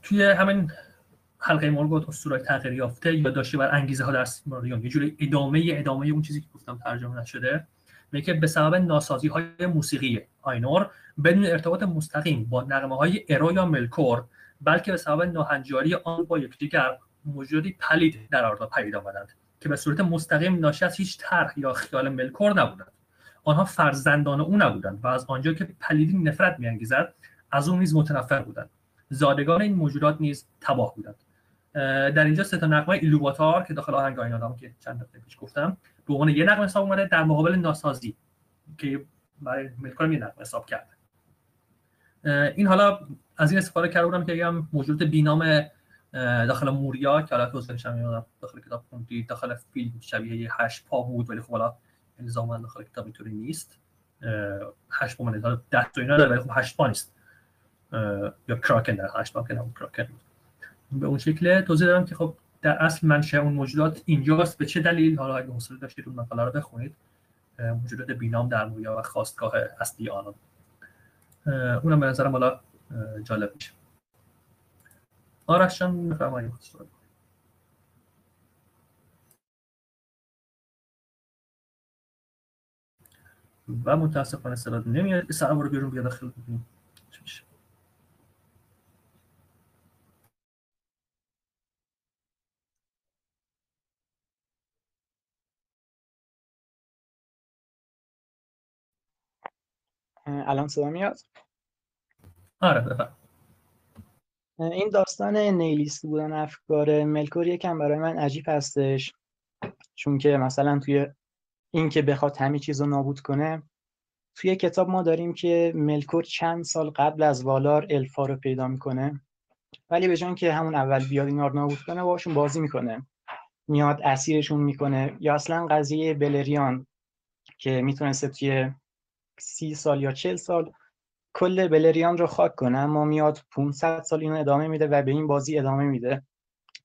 توی همین حلقه مرگوت اسطورهای تغییر یافته یا داشته بر انگیزه ها در سیماریون یه جوری ادامه ادامه اون چیزی که گفتم ترجمه نشده میگه به سبب ناسازی های موسیقی آینور بدون ارتباط مستقیم با نغمه های ارو یا ملکور بلکه به سبب ناهنجاری آن با یکدیگر موجودی پلید در آردا پدید آمدند که به صورت مستقیم ناشی از هیچ طرح یا خیال ملکور نبودند. آنها فرزندان او نبودند و از آنجا که پلیدی نفرت میانگیزد از او نیز متنفر بودند زادگان این موجودات نیز تباه بودند. در اینجا سه تا نغمه ایلوواتار که داخل آهنگ آینادام که چند دفعه پیش گفتم به عنوان یه نغمه حساب اومده در مقابل ناسازی که برای ملکورم یه نقمه حساب کرده این حالا از این استفاده کرده بودم که بگم موجود بینام داخل موریا که حالا توضیحش هم داخل کتاب خوندید داخل فیلم شبیه هشت پا بود ولی خب حالا الزاما داخل کتاب اینطوری نیست. هشت پا من ده تا اینا داره ولی خب هشت پا نیست. یا کراکن در هشت نمون کراکن به اون شکل توضیح دارم که خب در اصل منشه اون موجودات اینجاست. به چه دلیل؟ حالا اگه حوصله داشتید اون مقاله رو بخونید. موجودات بینام در موریا و خواستگاه اصلی آنان اونم به نظرم حالا جالب میشه. آرش جان بفرمایید. و متاسفانه صدا نمیاد. سر رو بیرون بیا داخل ببینیم چی میشه
الان صدا میاد؟
آره بفرم.
این داستان نیلیست بودن افکار ملکور یکم برای من عجیب هستش. چون که مثلا توی این که بخواد همه چیز رو نابود کنه توی کتاب ما داریم که ملکور چند سال قبل از والار الفا رو پیدا می‌کنه. ولی به جان که همون اول بیاد اینا رو نابود کنه باشون بازی می‌کنه. میاد اسیرشون می‌کنه. یا اصلا قضیه بلریان که می‌تونسته توی سی سال یا چل سال کل بلریان رو خاک کنه اما میاد 500 سال اینو ادامه میده و به این بازی ادامه میده.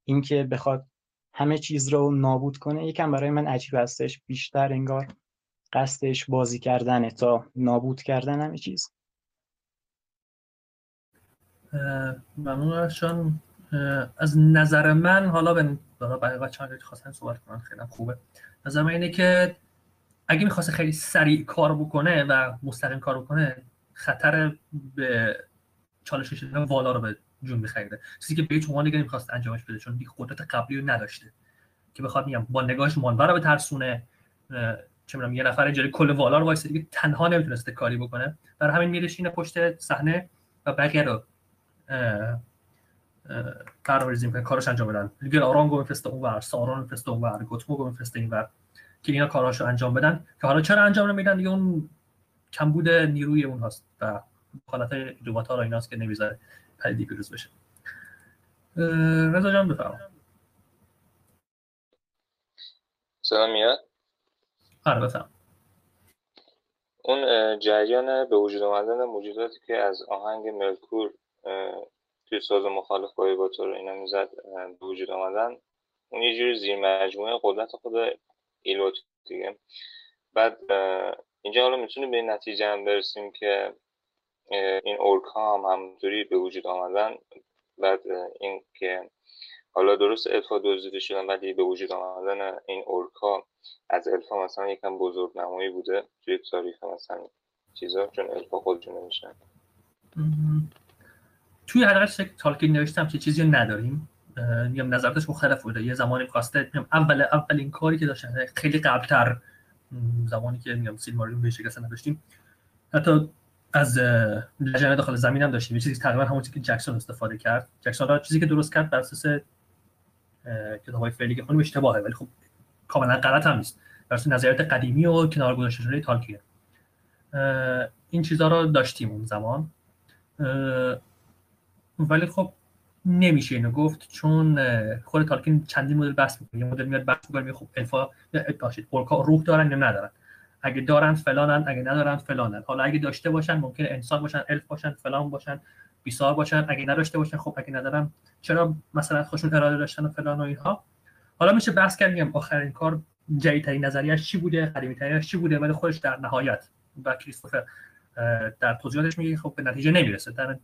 اینکه بخواد همه چیز رو نابود کنه یکم برای من عجیب هستش. بیشتر انگار قصدش بازی کردنه تا نابود کردن همه چیز.
ممنون چون از نظر من حالا به برای بچه ها خواستن صحبت کنن خیلی خوبه. نظر من اینه که اگه می‌خواست خیلی سریع کار بکنه و مستقیم کار بکنه خطر به چالش کشیدن والا رو به جون میخریده. چیزی که به هیچ عنوان دیگه نمی‌خواست انجامش بده چون دیگه قدرت قبلی رو نداشته. که بخواد میگم با نگاهش مانور رو ترسونه چه می‌دونم یه نفر جلوی کل والا رو وایسه دیگه تنها نمی‌تونسته کاری بکنه. برای همین میرشینه پشت صحنه و بقیه رو برنامه‌ریزی می‌کنه کارش انجام بدن. دیگه آرانگو میفرسته اونور سارون میفرسته اونور گوتموگو میفرسته اینور. که اینا کاراشو انجام بدن. که حالا چرا انجام نمیدن؟ دیگه اون کمبود نیروی اون هست و حالت روبات ها را ایناست که نمی‌ذاره پدیدی پیروز بشه. رضا جان بفرما.
صدا میاد؟
آره بفرما.
اون جریان به وجود آمدن موجوداتی که از آهنگ ملکور توی ساز مخالف با رو اینا می‌زد به وجود آمدن اون یه جوری زیر مجموعه قدرت خود ایلوت دیگه. بعد اینجا حالا می‌تونیم به این نتیجه هم برسیم که این اورک ها هم همونطوری به وجود آمدن. بعد این که حالا درست الفا دزدیده شدن ولی به وجود آمدن این اورک ها. از الفا مثلا یکم بزرگ نمایی بوده توی تاریخ مثلا چیزا چون الفا خودشون نمیشن
توی حلقه تالکین نوشتم که چیزی نداریم. میگم نظراتش مختلف بوده. یه زمانی خواسته اول اولین کاری که داشتن خیلی قبلتر زمانی که میگم سیلماریون بهش اصلا نداشتیم. حتی از لجنه داخل زمین هم داشتیم. یه چیزی تقریبا همون چیزی که جکسون استفاده کرد. جکسون را چیزی که درست کرد بر اساس کتاب های فعلی که خونیم اشتباهه ولی خب کاملا غلط هم نیست. بر اساس نظریات قدیمی و کنار گذاشته شده تالکین این چیزها رو داشتیم اون زمان. ولی خب نمیشه اینو گفت چون خود تالکین چندین مدل بحث می‌کنه. یه مدل میاد بحث می‌کنه خب الفا باشید اورکا روح دارن یا ندارن؟ اگه دارن فلانن اگه ندارن فلانن. حالا اگه داشته باشن ممکن انسان باشن الف باشن فلان باشن بیسار باشن. اگه نداشته باشن خب اگه ندارن چرا مثلا خودشون اراده داشتن و فلان و اینها؟ حالا میشه بحث کرد میگم آخرین کار جدیدترین نظریش چی بوده قدیمی ترینش چی بوده؟ ولی خودش در نهایت و کریستوفر در توضیحاتش میگه خب به نتیجه نمی‌رسه. در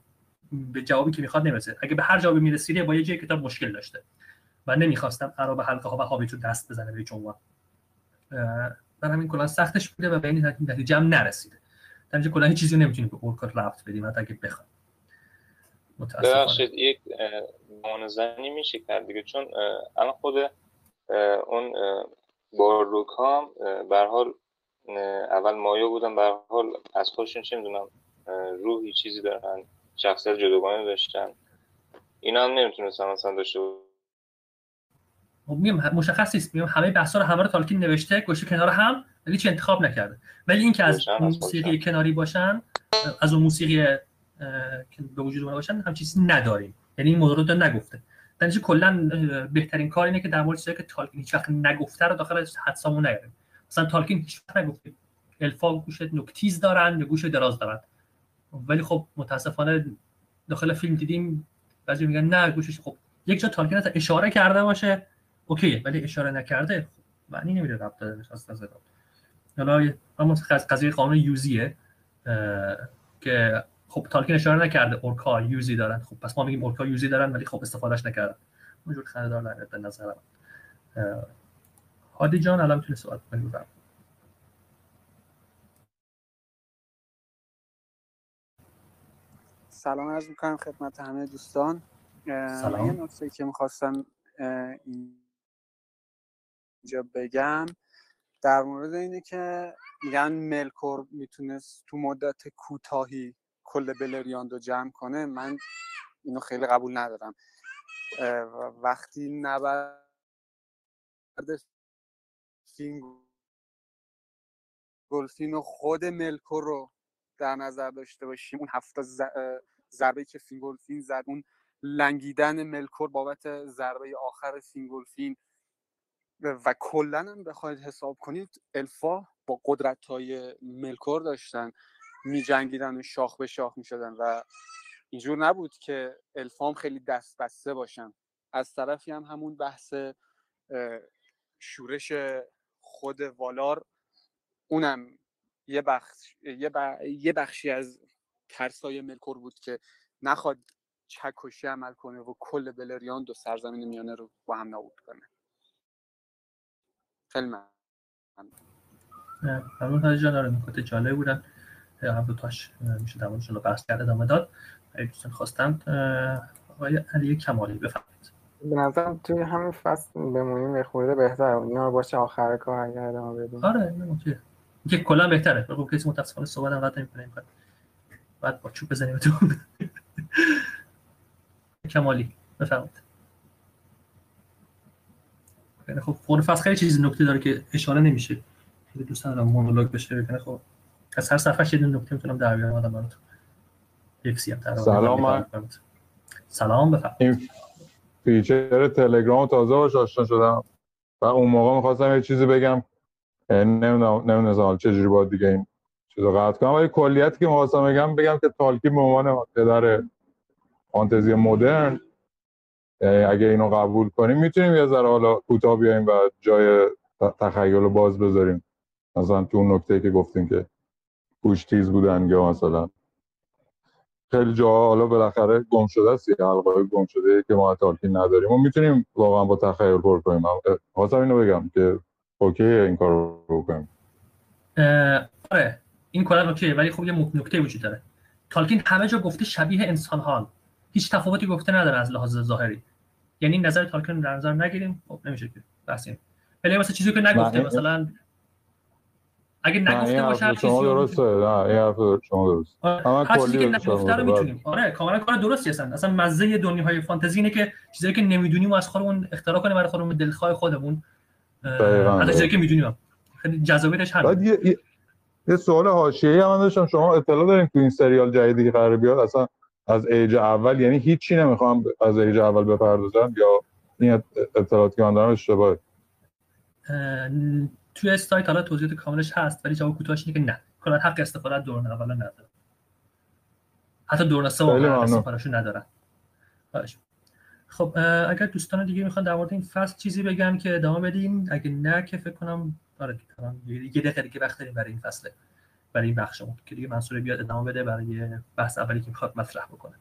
به جوابی که می‌خواد نمی‌رسه. اگه به هر جوابی می‌رسیده با یه جای کتاب مشکل داشته. و نمی‌خواستم به حلقه ها و هابیت رو دست بزنه به عنوان در همین کلا سختش بوده و به این نتیجه هم نرسیده. در اینجا کلا چیزی نمی‌تونیم به اورکا ربط بدیم حتی اگه بخوایم
ببخشید یک گمان زنی میشه کرد دیگه. چون الان خود اون باروک ها به حال اول مایا بودن. به حال از خودشون چه می‌دونم روحی چیزی دارن. شخصیت جداگانه داشتن. اینا هم نمی‌تونستن مثلا داشته
خب میگم مشخص نیست. میگم همه بحثا رو همه رو تالکین نوشته گوشه کنار هم ولی چی انتخاب نکرده. ولی اینکه از موسیقی کناری باشن از اون موسیقی که به وجود اومده باشن هم چیزی نداریم. یعنی این مورد رو نگفته. در کلا بهترین کار اینه که در مورد که تالکین هیچ وقت نگفته رو داخل حدسامون نیاریم. مثلا تالکین هیچ وقت نگفته. الفا گوش نکتیز دارن یا گوش دراز دارن. ولی خب متاسفانه داخل فیلم دیدیم بعضی میگن نه گوشش خب یک جا تالکین اشاره کرده باشه اوکیه ولی اشاره نکرده خب معنی نمیده ربط داده از نظر حالا اما قضیه قانون یوزیه که خب تالکین اشاره نکرده اورکا یوزی دارن. خب پس ما میگیم اورکا یوزی دارن ولی خب استفادهش نکردن. اونجور خنده‌دار دار به نظرم هادی جان الان می‌تونی صحبت کنی
سلام عرض می‌کنم خدمت همه دوستان. سلام. یه نکته که می‌خواستم اینجا بگم در مورد اینه که میگن ملکور می‌تونست تو مدت کوتاهی کل بلریاند رو جمع کنه. من اینو خیلی قبول ندارم. وقتی نبرد گلفین و خود ملکور رو در نظر داشته باشیم اون هفته ضربه که فینگولفین زد اون لنگیدن ملکور بابت ضربه آخر فینگولفین و کلا هم بخواید حساب کنید الفا با قدرت های ملکور داشتن می جنگیدن و شاخ به شاخ می شدن و اینجور نبود که الفام خیلی دست بسته باشن. از طرفی هم همون بحث شورش خود والار. اونم یه بخش یه, بخشی از ترسای ملکور بود که نخواد چکشی عمل کنه و کل بلریان دو سرزمین میانه رو با هم نابود کنه. خیلی
ممنون. جان. آره نکات جالب بودن. هم دو تاش میشه در موردشون رو بحث کرد ادامه داد. اگه دوستان خواستند آقای علی کمالی بفرمایید.
به نظرم توی همین فصل بمونیم به خورده بهتر اینا رو باشه آخر کار اگر ادامه بدیم.
آره اوکی. که کلا بهتره. بگو کسی متاسفانه صحبت هم قطع نمی‌کنه بعد با چوب بزنیم تو کمالی بفرمایید. خب خود فصل خیلی چیزی نکته داره که اشاره نمیشه. خیلی دوست دارم مونولوگ بشه بکنه خب از هر صفحه یه نکته می‌تونم در بیارم آدم براتون. یک سی هم
سلام
سلام بفرمایید. این
فیچر تلگرام تازه باش آشنا شدم. و اون موقع می‌خواستم یه چیزی بگم. نمی‌دونم نمی‌دونم چجوری باید دیگه این چیزو قطع کنم. ولی کلیتی که می‌خواستم بگم بگم که تالکین به عنوان پدر فانتزی مدرن اگه اینو قبول کنیم می‌تونیم یه ذره حالا کوتاه بیایم و جای تخیل رو باز بذاریم. مثلا تو اون نکته که گفتیم که پوش تیز بودن یا مثلا خیلی جاها حالا بالاخره گم شده است یه حلقه گم شده که ما تالکین نداریم و می‌تونیم واقعا با تخیل پر کنیم. خواستم اینو بگم که اوکی این کار رو بکنیم
آره. این کلا اوکیه ولی خب یه نکته وجود داره. تالکین همه جا گفته شبیه انسان ها. هیچ تفاوتی گفته نداره از لحاظ ظاهری. یعنی نظر تالکین در نظر نگیریم. خب نمیشه که بحثیم. ولی مثلا چیزی که نگفته مثلا اگه نگفته باشه
شما درسته. نه این حرف شما درست
آره. هر چیزی که نگفته رو می‌تونیم. آره کاملا کار درستی هستن. اصلا مزه دنیاهای فانتزی اینه که چیزایی که نمی‌دونیم و از خودمون اختراع کنیم برای خودمون دلخواه خودمون از چیزایی که می‌دونیم. خیلی جذابیتش همین
یه سوال حاشیه‌ای هم داشتم. شما اطلاع دارین تو این سریال جدیدی که قرار بیاد؟ اصلا از ایج اول یعنی هیچی نمی‌خوام از ایج اول بپردازم یا این اطلاعاتی که من دارم اشتباهه؟
توی سایت حالا توضیحات کاملش هست ولی جواب کوتاهش اینه که نه. کلا حق استفاده از دوران اول نداره حتی دوران سوم استفادهشون ندارن خب اگر دوستان دیگه می‌خوان در مورد این فصل چیزی بگن که ادامه بدیم اگه نه که فکر کنم آره یه دقیقه دیگه وقت داریم برای این فصله برای این بخشمون که دیگه منصور بیاد ادامه بده برای بحث اولی که می‌خواد مطرح بکنه.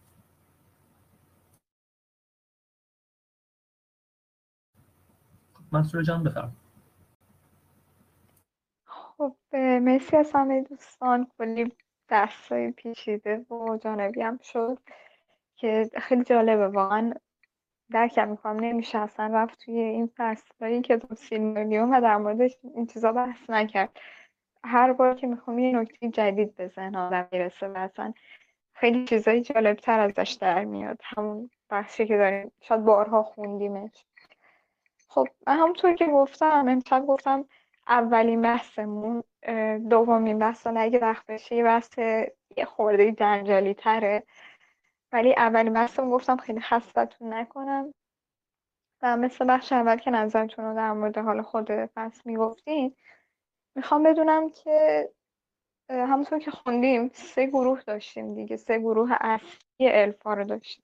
خب منصور جان بفرم
خب مرسی از همه دوستان کلی دستای پیچیده و جانبی هم شد که خیلی جالبه واقعا درکم می‌کنم نمیشه اصلا رفت توی این فصلهای کتاب سیلماریون و در موردش این چیزا بحث نکرد. هر بار که می‌خوام یه نکته جدید به ذهن آدم می‌رسه و اصلا خیلی چیزایی جالبتر ازش در میاد. همون بخشی که داریم. شاید بارها خوندیمش. خب همونطور که گفتم امشب گفتم اولین بحثمون دومین بحث اگه وقت بشه یه بحث یه خورده جنجالی تره ولی اولین بحثمون گفتم خیلی خستتون نکنم. و مثل بخش اول که نظرتون رو در مورد حال خود بحث می‌گفتین می‌خوام بدونم که همونطور که خوندیم سه گروه داشتیم دیگه. سه گروه اصلی الفا رو داشتیم.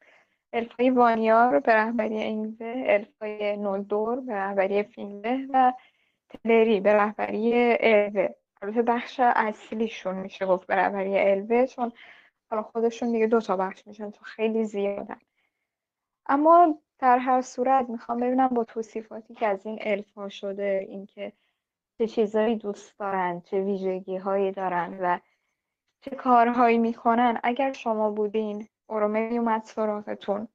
الفای وانیار به رهبری انگزه الفای نولدور به رهبری فینله و تلری به رهبری الوه. البته بخش اصلیشون میشه گفت به رهبری الوه چون حالا خودشون دیگه دو تا بخش میشن تو خیلی زیادن. اما در هر صورت می‌خوام ببینم با توصیفاتی که از این الفا شده اینکه چه چیزایی دوست دارن چه ویژگی هایی دارن و چه کارهایی می‌کنن. اگر شما بودین اورومه میومد سراغتون.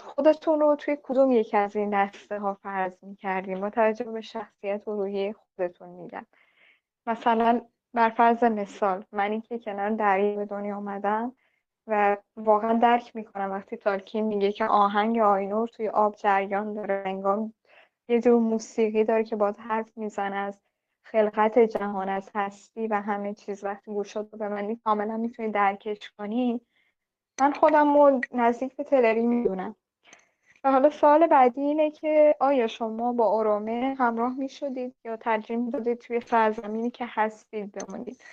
خودتون رو توی کدوم یکی از این دسته ها فرض می‌کردیم با توجه به شخصیت و روحیه خودتون میگم. مثلا بر فرض مثال منی که کنار دریا به دنیا آمدم و واقعا درک می‌کنم وقتی تالکین میگه که آهنگ آینور توی آب جریان داره انگار یه جور موسیقی داره که باید حرف می‌زنه از خلقت جهان از هستی و همه چیز. وقتی گوش رو به من کاملا می‌تونی درکش کنی؟ من خودم رو نزدیک به تلری می‌دونم. و حالا سوال بعدی اینه که آیا شما با اورومه همراه می شدید یا ترجیح می دادید توی سرزمینی که هستید بمونید؟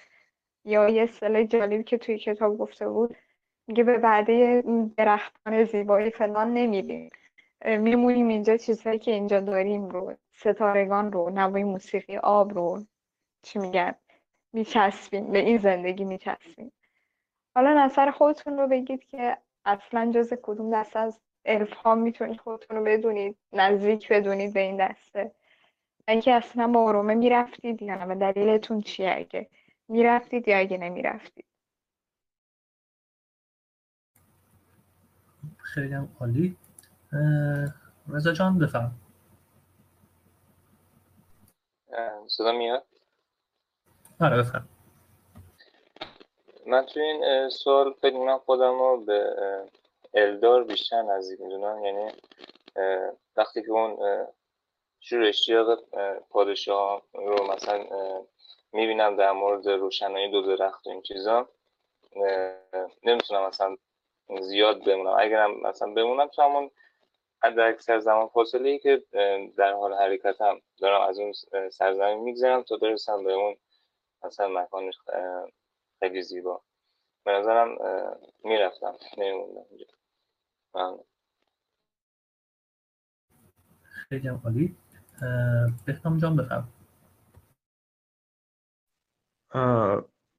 یا یه اصطلاح جالبی که توی کتاب گفته بود میگه به بعده درختان زیبایی فلان نمیریم. میمونیم اینجا چیزهایی که اینجا داریم رو ستارگان رو نوای موسیقی آب رو. چی میگن؟ میچسبیم. به این زندگی میچسبیم. حالا نظر خودتون رو بگید که اصلا جز کدوم دسته از الف ها می‌تونید خودتون رو بدونید نزدیک بدونید به این دسته. اینکه اصلا با ارومه می‌رفتید یا نه و دلیلتون چیه اگه می‌رفتید یا اگه نمی‌رفتید؟
خیلی هم عالی. رضا جان بفهم
صدا میاد؟
آره بفهم
من تو این سوال فکر می‌کنم خودم رو به الدار بیشتر نزدیک می‌دونم. یعنی وقتی که اون شور اشتیاق پادشاه رو مثلا می‌بینم در مورد روشنایی دو درخت و این چیزا نمی‌تونم مثلا زیاد بمونم. اگرم مثلا بمونم تو همون حد اکثر زمان فاصله ای که در حال حرکتم دارم از اون سرزمین میگذرم تا برسم به اون مثلا مکان خیلی زیبا. به نظرم می‌رفتم نمیموندم اینجا.
خیلی هم عالی. بهنام جان بفهم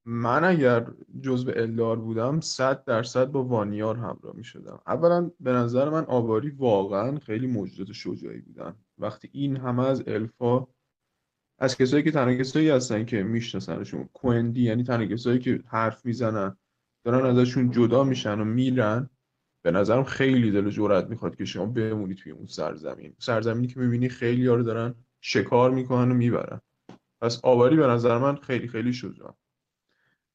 من اگر جزو الدار بودم صد درصد با وانیار همراه می شدم اولا به نظر من آواری واقعا خیلی موجودات شجاعی بودن. وقتی این همه از الفا از کسایی که تنها کسایی هستن که میشناسنشون کوندی یعنی تنها کسایی که حرف می‌زنن دارن ازشون جدا میشن و میرن. به نظرم خیلی دل جرأت می‌خواد که شما بمونی توی اون سرزمین. سرزمینی که می‌بینی خیلی ها رو دارن شکار می‌کنن و می‌برن. پس آواری به نظر من خیلی خیلی شجاع.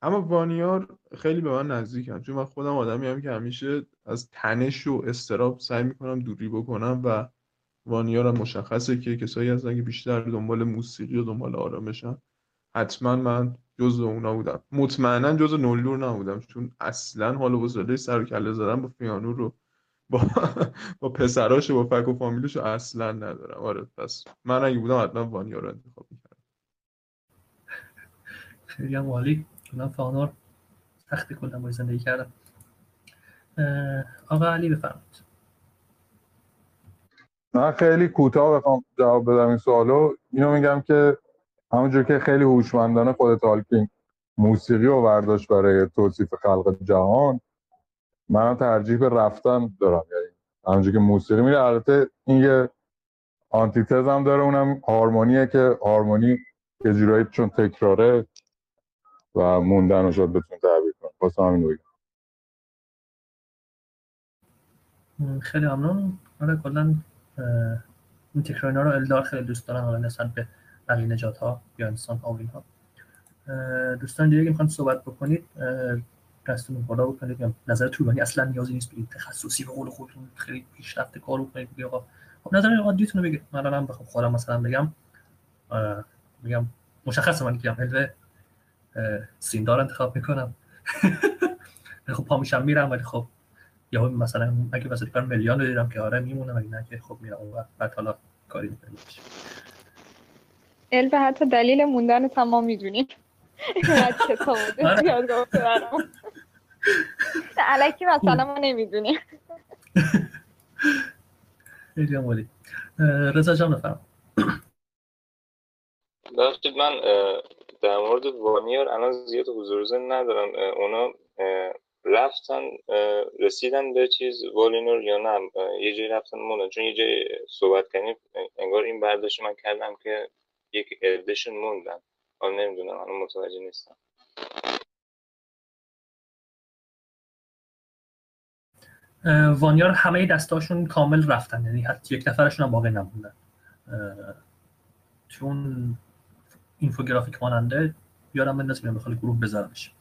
اما وانیار خیلی به من نزدیکن. چون من خودم آدمی هم که همیشه از تنش و استراب سعی می‌کنم دوری بکنم و وانیار مشخصه که کسایی هستن که بیشتر دنبال موسیقی و دنبال آرامشن. حتما من جز اونا بودم. مطمئنا جز نولور نبودم چون اصلا حال و حوصله سر و کله زدن با فیانو رو با [LAUGHS] با پسراش و با فک و فامیلش اصلا ندارم. آره پس من اگه بودم حتما وانیار رو انتخاب می‌کردم.
خیلی هم عالی. من فانور تختی کلا باید زندگی کردم. آقا علی بفرمایید.
من خیلی کوتاه بخوام جواب بدم این سوالو. اینو میگم که همونجور که خیلی هوشمندانه خود تالکین موسیقی رو برداشت برای توصیف خلق جهان منم ترجیح به رفتن دارم. یعنی همونجور که موسیقی میره البته این یه آنتیتز هم داره اونم هارمونیه که هارمونی یه جورایی چون تکراره و موندن رو شاید بتون تعبیر کنم واسه همین
خیلی ممنون. آره کلا این تکرار رو الدار خیلی دوست دارم. حالا نسبت به بقیه نجات ها یا انسان ها و اینها. اه، دوستان دیگه می‌خوان صحبت بکنید اه، دستتون بالا بکنید. یا نظر طولانی اصلا نیازی نیست برید تخصصی به قول خودتون خیلی پیشرفته کار بکنید بگید آقا. خب نظر عادیتون رو بگید. من الان بخوام خودم مثلا بگم میگم مشخصه من که علوه اه، سیندار انتخاب می‌کنم. [LAUGHS] خب پا میشم میرم ولی خب یهو مثلا اگه واسه کار میلیون دیدم که آره میمونم اگه نه که خب میرم اون بعد حالا کاری می‌کنم.
علم حتی دلیل موندن تمام می‌دونیم.
آره.
زیاد گفته برام. علکی مثلا ما نمی‌دونیم.
خیلی عالی. رضا جان بفرم
ببخشید من در مورد وانیار الان زیاد حضور ذهن ندارم. اونا رفتن رسیدن به چیز والینور یا نه؟ یه جایی رفتن موندن چون یه جایی صحبت کردیم انگار این برداشت من کردم که یک عدهشون موندن حالا نمی‌دونم الان متوجه نیستم.
وانیار همه دستاشون کامل رفتن. یعنی حتی یک نفرشون هم باقی نموندن چون اینفوگرافیک ماننده یادم بندازم بخواد گروه بذارمش.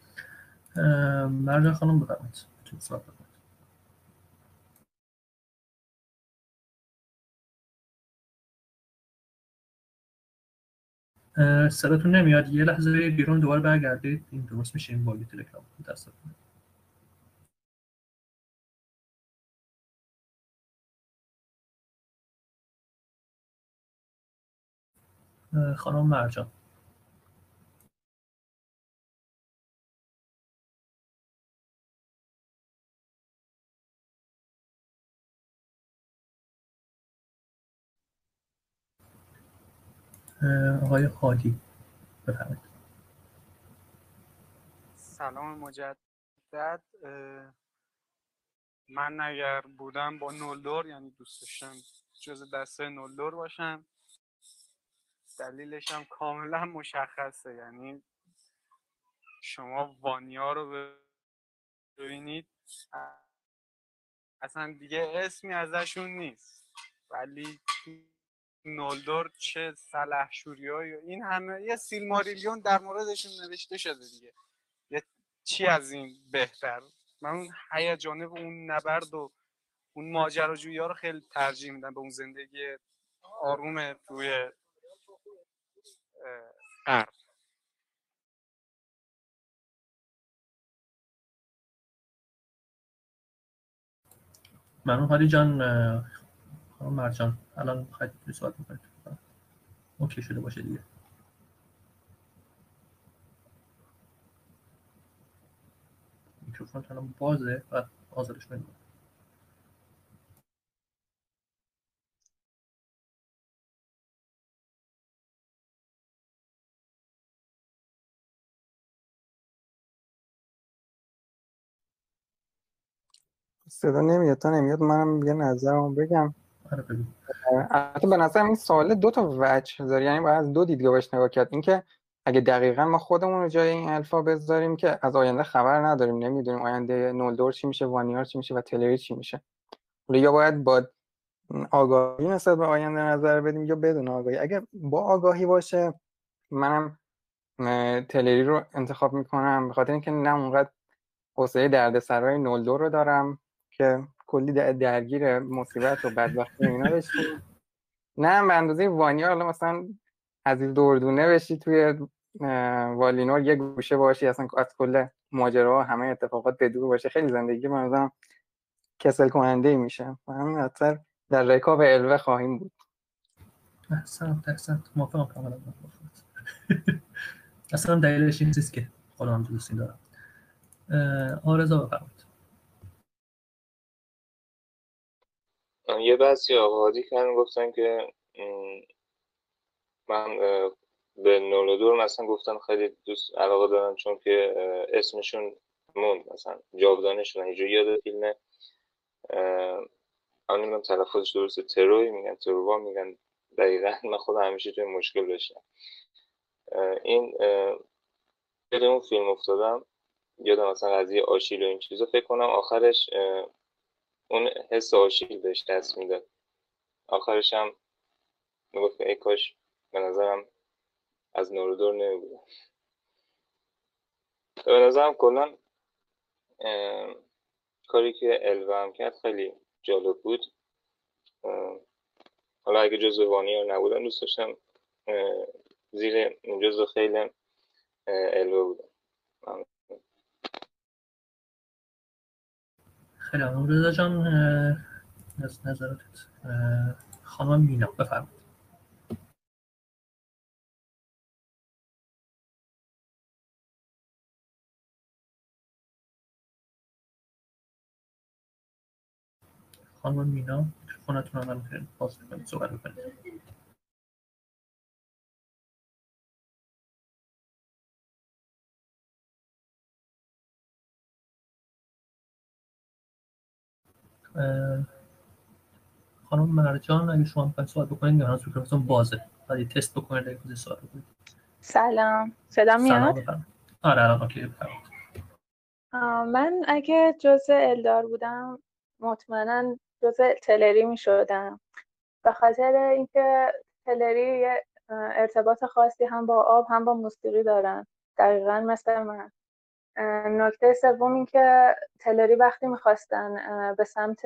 مرجان خانم بفرمایید. صداتون نمیاد. یه لحظه بیرون دوباره برگردید. این درست میشه. این باگ تلگرام اه، خانم مرجان. آقای هادی بفرمایید.
سلام مجدد. من اگر بودم با نولدور یعنی دوست داشتم جز دسته نولدور باشم. دلیلش هم کاملا مشخصه یعنی شما وانیا رو ببینید اصلا دیگه اسمی ازشون نیست. ولی نولدور چه سلحشوری این همه یه سیلماریلیون در موردشون نوشته شده دیگه. یه چی از این بهتر؟ من اون هیجانه و اون نبرد و اون ماجراجویی ها رو خیلی ترجیح میدم به اون زندگی آروم توی غرب
ممنون هادی جان مرجان الان می‌خواید صحبت می‌کنید اوکی شده باشه دیگه؟ میکروفون الان بازه بعد آزادش نمیده
صدا نمیاد تا نمیاد منم یه نظرم بگم.
آره
به نظرم این سوال دو تا وجه داره. یعنی باید از دو دیدگاه بهش نگاه کرد اینکه اگه دقیقا ما خودمون رو جای این الفا بذاریم که از آینده خبر نداریم نمی‌دونیم آینده نولدور چی میشه وانیار چی میشه و تلری چی میشه. یا باید با آگاهی نسبت به آینده نظر بدیم یا بدون آگاهی. اگه با آگاهی باشه منم تلری رو انتخاب می‌کنم. به خاطر اینکه نه اونقدر حوصله دردسرای نولدور رو دارم که کلی در- درگیر مصیبت و بدبختی اینا بشیم. نه به اندازه وانیا حالا مثلا این دردونه بشی توی والینور یه گوشه باشی اصلا از کل ماجرا همه اتفاقات به دور باشه. خیلی زندگی نظرم کسل کننده میشه. و همین اثر در رکاب الوه خواهیم بود.
احسنت احسنت. موافقم کاملا. اصلا دلیلش این که خودم دوستی دارم. آرزا
یه بحثی آقا هادی کردن گفتن که من به نولدور مثلا گفتم خیلی دوست علاقه دارم چون که اسمشون موند مثلا جاودانشون اینجوری یاد فیلم الان نمی‌دونم تلفظش درسته تروی میگن تروا میگن. دقیقا من خودم همیشه توی مشکل داشتم. این یاد اون فیلم افتادم. یادم مثلا قضیه آشیل و این چیزا. فکر کنم آخرش اون حس آشیل بهش دست می‌داد. آخرش هم می‌گفت ای کاش به نظرم از نورودور نمیبودم. به نظرم کلا کاری که الوه هم کرد خیلی جالب بود. حالا اگه جزو وانیار نبودن دوست داشتم زیر جزو خیلی الوه بودم.
خیلی رضا جان از نظراتت. خانم مینا بفرمایید. خانم مینا میکروفونتون رو من باز کنید صحبت بکنید خانم مرجان اگه شما می‌خواید سوال بکنید یا هنوز میکروفون بازه. باید تست بکنید اگه سوال بکنید.
سلام. صدا میاد؟
آره الان اوکی
من اگه جزء الدار بودم مطمئنا جزء تلری می شدم به خاطر اینکه تلری یه ارتباط خاصی هم با آب هم با موسیقی دارن. دقیقا مثل من. نکته سوم این که تلری وقتی می‌خواستن به سمت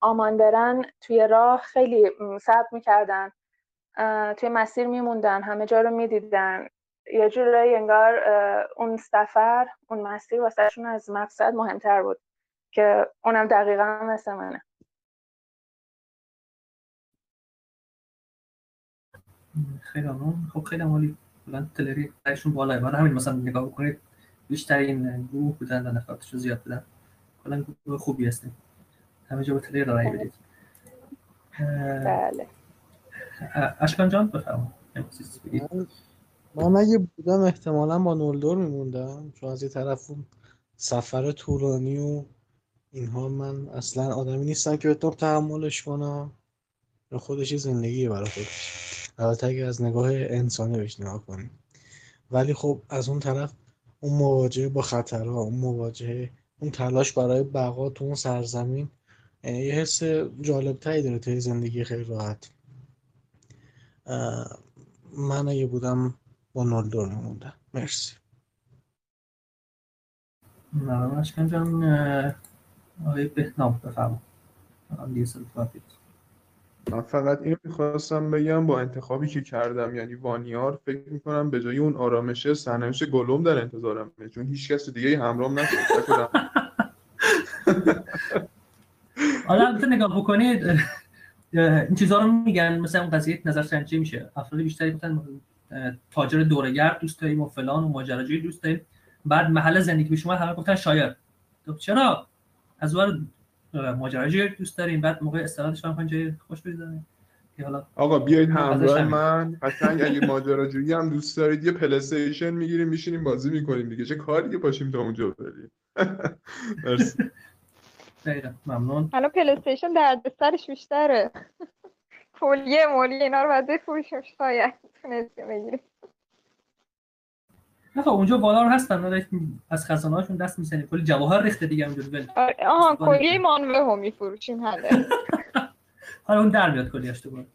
آمان برن توی راه خیلی صبر می‌کردن. توی مسیر میموندن همه جا رو می‌دیدن. یه جورایی انگار اون سفر اون مسیر واسهشون از مقصد مهمتر بود که اونم دقیقا مثل منه.
خیلی خب خیلی عالی. کلا تلری همین مثلا نگاه بکنید. بیشترین گروه بودن و نفراتش رو زیاد بودن. کلا گروه خوبی هستیم. همه جا به تلری رای بدید.
بله.
اشکان جان بفرمایید
من اگه بودم احتمالا با نولدور میموندم. چون از یه طرف اون سفر طولانی و اینها من اصلا آدمی نیستم که بتونم تحملش کنم. خودش زندگیه برای خودش البته اگه از نگاه انسانی بهش نگاه کنیم. ولی خب از اون طرف اون مواجهه با خطرها اون مواجهه اون تلاش برای بقا تو اون سرزمین یه حس جالب تایی داره توی زندگی خیلی راحت. من اگه بودم با نولدور میموندم. مرسی.
ممنون. اشکان جان آقای بهنام بفرما
من فقط اینو می‌خواستم بگم با انتخابی که کردم یعنی وانیار فکر می‌کنم به جای اون آرامشه سرنوشت گلوم در انتظارم چون هیچ کس دیگه همراهم نشد. [LAUGHS]
حالا البته نگاه بکنید این چیزها رو میگن مثلا اون قضیه نظر سنجی میشه. افراد بیشتری گفتن تاجر دورگرد دوست داریم و فلان و ماجراجویی دوست داریم. بعد محل زندگی به شما همه گفتن شایر خب چرا؟ از ور ماجراجویی دوست داریم بعد موقع استراحتش هم جای خوش بگذاریم حالا
آقا بیایید همراه من. قشنگ اگه ماجراجویی هم دوست دارید یه پلی استیشن می‌گیریم میشینیم بازی می‌کنیم دیگه. چه کاری دیگه پاشیم تا اونجا بریم. [LAUGHS] مرسی.
ممنون.
حالا پلی استیشن دردسرش بیشتره. کلیه مولیه اینا رو باید بفروشیم. شاید تونستیم بگیریم.
نه خب اونجا بالا رو هستن از خزانه هاشون دست می‌زنیم کلی جواهر ریخته دیگه اونجا ول.
آها کلیه مانوه هم میفروشیم حالا [LAUGHS]
حالا اون در میاد تو بود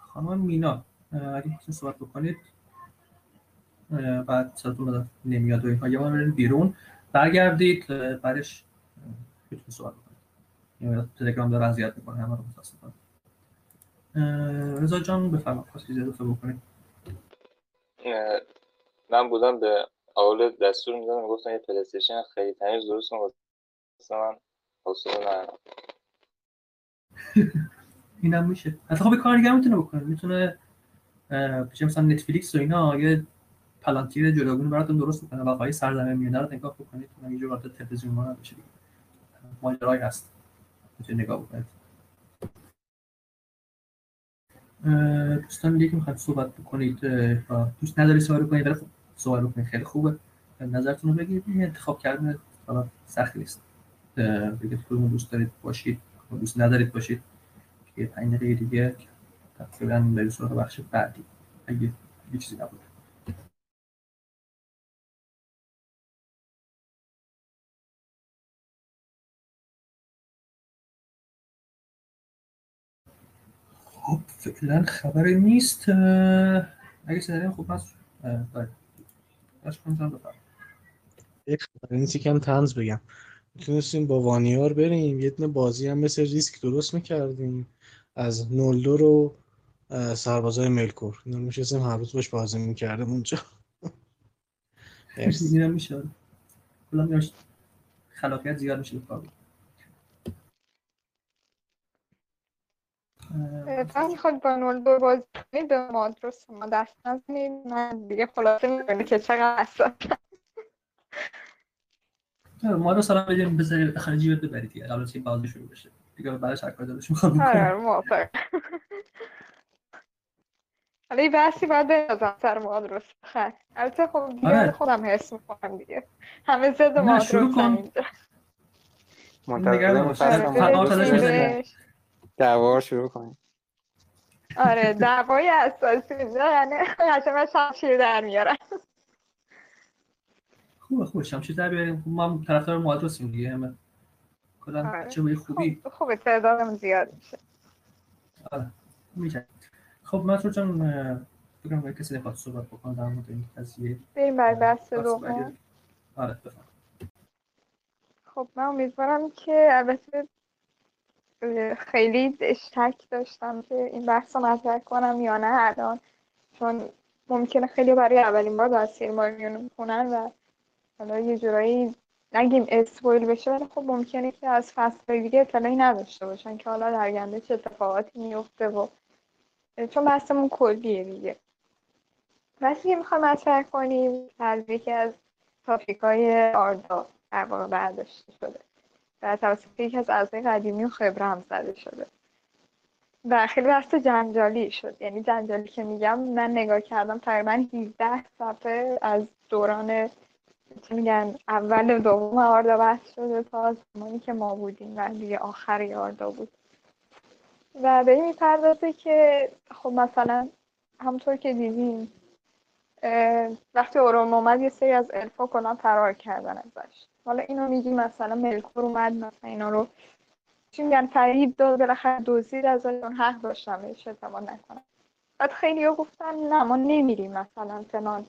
خانم مینا اگه می‌تونید صحبت بکنید. بعد صداتون نمیاد و اینها. یه بار بیرون. برگردید بعدش می‌تونید صحبت بکنید تلگرام داره اذیت می‌کنه همه رو متاسفانه. رضا جان بفرمایید خواستی اضافه بکنید
من بودم به اول دستور می‌دادم گفتم یه پلی استیشن خیلی تمیز درست کن واسه من حوصله ندارم. [LAUGHS]
اینم میشه. حتی خب کار دیگه می‌تونه بکنه. می‌تونه چه مثلا نتفلیکس و اینا یه پلانتیر جداگونه براتون درست می‌کنه. واقعی سرزمین میانه رو نگاه بکنید یه جور تلویزیون ما بشه دیگه ماجرایی هست. می‌تونید نگاه بکنید. دوستان دیگه می‌خواید صحبت بکنید دوست نداری صحبت بکنید ولی صحبت بکنید خیلی خوبه. نظرتون رو بگید انتخاب کردن حالا سخت نیست. بگید کدوم دوست دارید باشید دوست ندارید باشید. که پنج دقیقه دیگه تقریبا به سراغ بخش بعدی. اگه یه چیزی نبود. خب فعلا خبری نیست. اگه خوب هست اه، باید بفرمایید.
یک خبر نیست یکم تنز بگم. می‌تونستیم با وانیار بریم. یه دونه بازی هم مثل ریسک درست می‌کردیم. از نولدو رو سربازای ملکور. اینا میشستیم هر روز باش بازی می‌کردیم اونجا. [LAUGHS]
می‌بینم میشه خلاقیت زیاد میشه کار
تا می‌خواد با نول دو بازی کنید به مادرس ما دست نزنید. من دیگه خلاصه می‌کنید که چقدر حساس
ما رو سلام بدیم بذارید بخره جیبت ببرید دیگه. قبل از اینکه بازی شروع بشه. دیگه بعدش هر کاری دلش می‌خواد
آره آره موافق حالا یه بحثی باید بندازم سر مادرس. خیر. البته خب دیگه
آره.
خودم حس می‌کنم دیگه. همه
نه، شروع
مادرس
کن.
اینجا.
منتظر دعوا رو شروع کنیم.
آره دعوای اساسی اینجا یعنی قشنگ شمشیر در میارن.
خوبه خوبه شمشیر در بیاریم. ما هم طرفدار مادرسیم دیگه همه. کلا
آره.
به خوبی.
خب خوبه تعدادمون زیاد میشه.
آره میشه خب مسعود جان اگه کسی نخواد صحبت بکنه در مورد این قضیه.
بریم بر بحث دوم.
آره بفهم
خب من امیدوارم که البته خیلی شک داشتم که این بحث رو مطرح کنم یا نه الان. چون ممکنه خیلی برای اولین بار در سیلماریون می‌خونن و حالا یه جورایی نگیم اسپویل بشه ولی خب ممکنه که از فصل دیگه اطلاعی نداشته باشن که حالا در آینده چه اتفاقاتی میفته و چون بحثمون کلیه دیگه. بحثی که می‌خوایم مطرح کنیم از یکی از تاپیک های آردا در واقع برداشته شده. و توسط یکی از اعضای قدیمی و خبره هم زده شده. و خیلی بحث جنجالی شد. یعنی جنجالی که میگم من نگاه کردم تقریبا 17 صفحه از دوران چی میگن اول دوم آردا بحث شده تا زمانی که ما بودیم و دیگه آخر آردا بود. و به این می‌پردازه که خب مثلا همونطور که دیدیم وقتی اوروم اومد یه سری از الفا کلا فرار کردن ازش. حالا اینو میگی مثلا ملکور اومد مثلا اینا رو چی میگن فریب داد بالاخره دزدید ازشون حق داشتن بهش اعتماد نکنن. بعد خیلی گفتن نه ما نمیریم مثلا فلان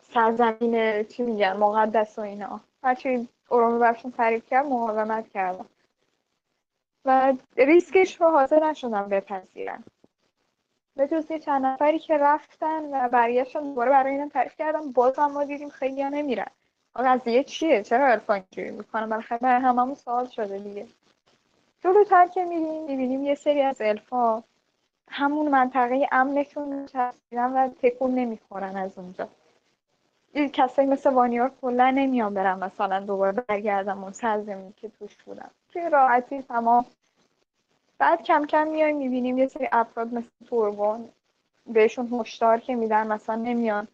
سرزمین چی میگن مقدس و اینا. هرچی اوروم برشون فریب کرد مقاومت کردن. و ریسکش رو حاضر نشدن بپذیرن. به جز یه چند نفری که رفتن و برگشتن دوباره برای اینم تعریف کردن باز هم ما دیدیم خیلی ها نمیرن. قضیه چیه؟ چرا الفا اینجوری می‌کنن بالاخره برای هممون سوال شده دیگه. جلوتر که میریم می‌بینیم یه سری از الفا همون منطقه امنشون چسبیدن و تکون نمی‌خورن از اونجا. یه کسایی مثل وانیار کلا نمیان برن مثلا دوباره برگردن اون سرزمینی که توش بودن. توی راحتی تمام. بعد کم کم میایم می‌بینیم یه سری افراد مثل توربون بهشون هشدار که میدن مثلا نمیان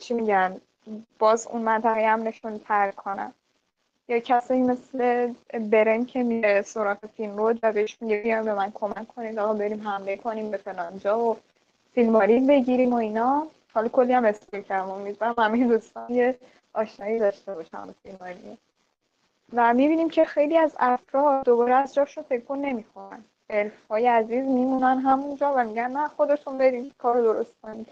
چی میگن؟ باز اون منطقه امنشون ترک کنن یا کسایی مثل برن که میره سراغ فیلم رود و بهش میگه بیاین به من کمک کنید آقا بریم حمله کنیم به فلان جا و فیلماری بگیریم و اینا. حالا کلی هم اسپیل کردم امیدوارم همه دوستان یه آشنایی داشته باشن با فیلماری و می‌بینیم که خیلی از افراد دوباره از جاشون تکون نمی‌خورن الفای عزیز میمونن همونجا و میگن نه خودتون بریم کار رو درست کنید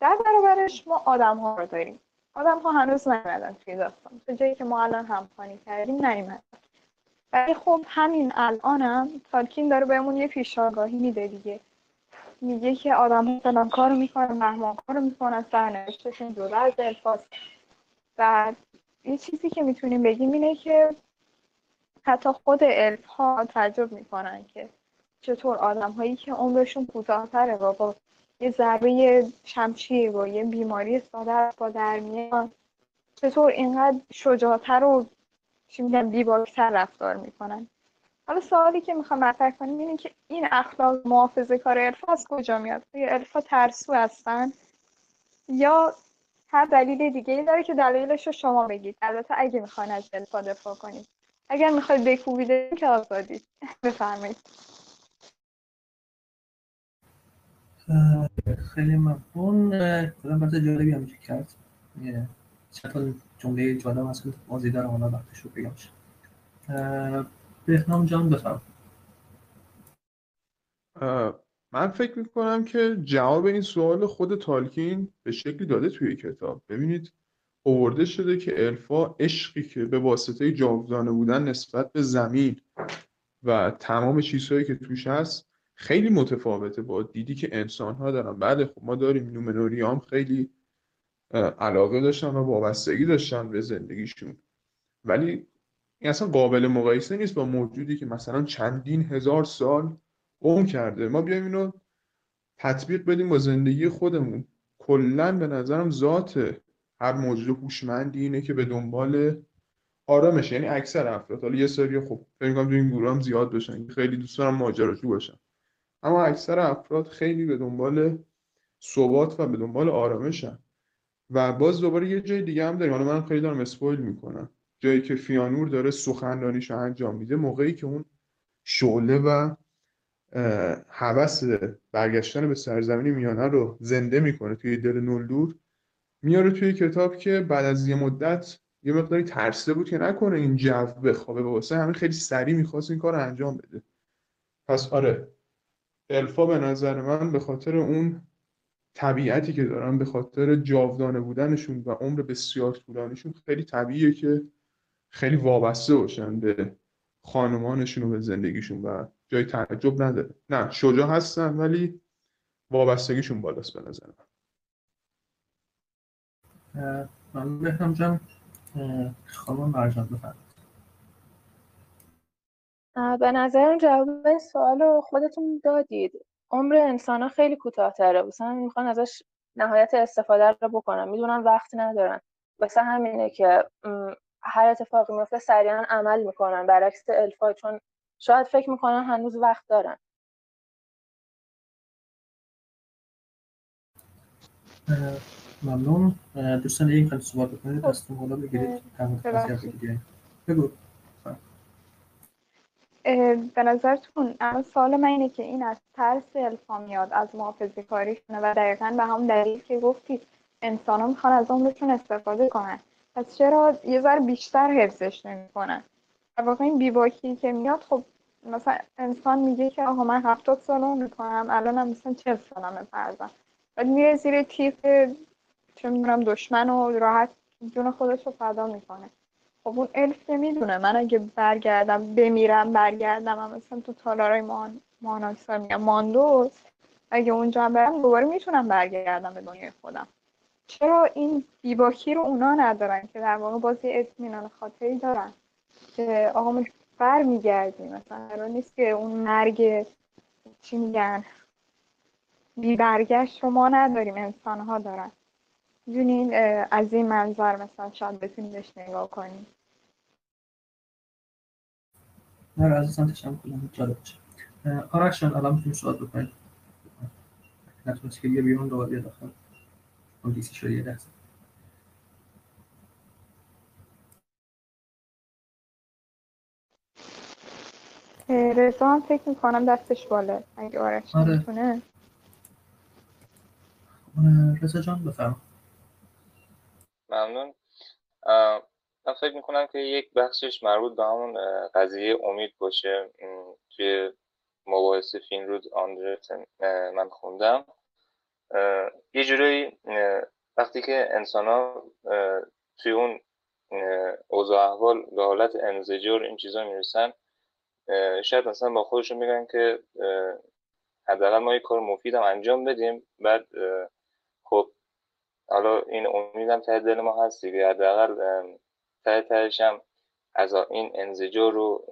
در برابرش ما آدم ها رو داریم. آدم ها هنوز نیومدن توی داستان به جایی که ما الان همخوانی کردیم نیومدن ولی خب همین الانم تالکین داره بهمون یه پیشاگاهی میده دیگه. میگه که آدم ها فلان کارو می‌کنن مهمان کارو می‌کنن سرنوشتشون جدا از الفاست و یه چیزی که می‌تونیم بگیم اینه که حتی خود الف ها تعجب می‌کنن که چطور آدم هایی که عمرشون کوتاهتره و با یه ضربه شمشیر و یه بیماری ساده با در میان چطور اینقدر شجاعتر و چی میگن بیباکتر رفتار می‌کنن؟ حالا سوالی که می‌خوام مطرح کنیم اینه که این اخلاق محافظه کار الف از کجا میاد؟ یا الف ترسو هستن؟ یا هر دلیل دیگه ای داره که دلایلش رو شما بگید؟ البته اگه می‌خواین از الفا دفاع کنید. اگر می‌خواید بکوبید که آزادید [LAUGHS] بفرمایید.
خیلی ممنون. کلا بحث جالبی هم کرد. چند تا جمله جالب هست که بازی دارم حالا وقتش رو بگمش اه، بهنام جان بفرم
من فکر می‌کنم که جواب این سوال خود تالکین به شکلی داده توی کتاب. ببینید اوورده شده که الفا عشقی که به واسطه جاودانه بودن نسبت به زمین و تمام چیزهایی که توش هست خیلی متفاوته با دیدی که انسان ها دارن. بله خب ما داریم. نومنوری هم خیلی علاقه داشتن و وابستگی داشتن به زندگیشون. ولی این اصلا قابل مقایسه نیست با موجودی که مثلا چندین هزار سال قوم کرده. ما بیایم اینو تطبیق بدیم با زندگی خودمون. کلا به نظرم ذات هر موجود هوشمندی اینه که به دنبال آرامش یعنی اکثر افراد. حالا یه سری خب فکر کنم تو این گروه هم زیاد باشن. خیلی دوست دارم ماجراجو باشن اما اکثر افراد خیلی به دنبال ثبات و به دنبال آرامشن. و باز دوباره یه جای دیگه هم داریم. حالا من خیلی دارم اسپویل می‌کنم. جایی که فیانور داره سخنرانیش انجام میده موقعی که اون شعله و هوس برگشتن به سرزمین میانه رو زنده می‌کنه توی دل نولدور میاره توی کتاب که بعد از یه مدت یه مقداری ترسه بود که نکنه این جو بخوابه. واسه همین خیلی سریع می‌خواست این کار رو انجام بده. پس آره الفا به نظر من به خاطر اون طبیعتی که دارن به خاطر جاودانه بودنشون و عمر بسیار طولانیشون خیلی طبیعیه که خیلی وابسته باشن به خانمانشون و به زندگیشون و جای تعجب نداره. نه شجاع هستن ولی وابستگیشون بالاست به نظر
من. من بهنام جان خانم مرجان بفرمایید.
به نظرم جواب این سوال رو خودتون دادید. عمر انسان ها خیلی کوتاهتره. مثلا می‌خوان ازش نهایت استفاده رو بکنن. می‌دونن وقت ندارن. واسه همینه که هر اتفاقی میفته سریعا عمل می‌کنن. برعکس الفا چون شاید فکر می‌کنن هنوز وقت دارن.
ممنون. دوستان این خیلی صحبت بکنید. دستون بالا بگیرید. بگو.
به نظرتون اما سوال من اینه که این از ترس الفا میاد از محافظه کاریشونه و دقیقا به هم دلیل که گفتید انسان ها می‌خوان از عمرشون استفاده کنن. پس چرا یه ذره بیشتر حفظش نمی‌کنن؟ در واقع این بیباکی که میاد خب مثلا انسان میگه که آقا من هفتاد سال عمر می‌کنم الان هم مثلا چل سالم فرزن بعد میره زیر تیف چه می‌دونم دشمن و راحت جون خودش رو فدا می‌کنه. خب اون الف می‌دونه من اگه برگردم بمیرم برگردم هم مثلا تو تالارای مان ماناکسار میگم ماندوس اگه اونجا هم برم دوباره می‌تونم برگردم به دنیای خودم. چرا این بیباکی رو اونا ندارن که در واقع بازی اطمینان خاطری دارن که آقا ما بر میگردیم مثلا قرار نیست که اون مرگ چی میگن بی برگشت رو ما نداریم انسان ها دارن دونین از این منظر مثلا شاید بتونیم بهش نگاه کنیم.
نه عزیزم تشکر کنم جالب باشه آرش جان الان می‌تونیم سوال بکنید نتونست که یه بیرون دوباره بیاد داخل اون دیسی شده یه دست
رضا هم فکر می‌کنم دستش بالا اگه آرش
آره.
می‌تونه
رضا جان بفرم
ممنون من فکر می‌کنم که یک بخشش مربوط به همون قضیه امید باشه. توی مباحث فینرود آندرتن من خوندم. یه جورایی وقتی که انسان ها توی اون اوضاع احوال به حالت انزجار این چیزا می‌رسن شاید مثلا با خودشون میگن که حداقل ما یه کار مفیدم انجام بدیم. بعد خب حالا این امیدم ته دل ما هست دیگه. حداقل ته تهش هم از این انزجار رو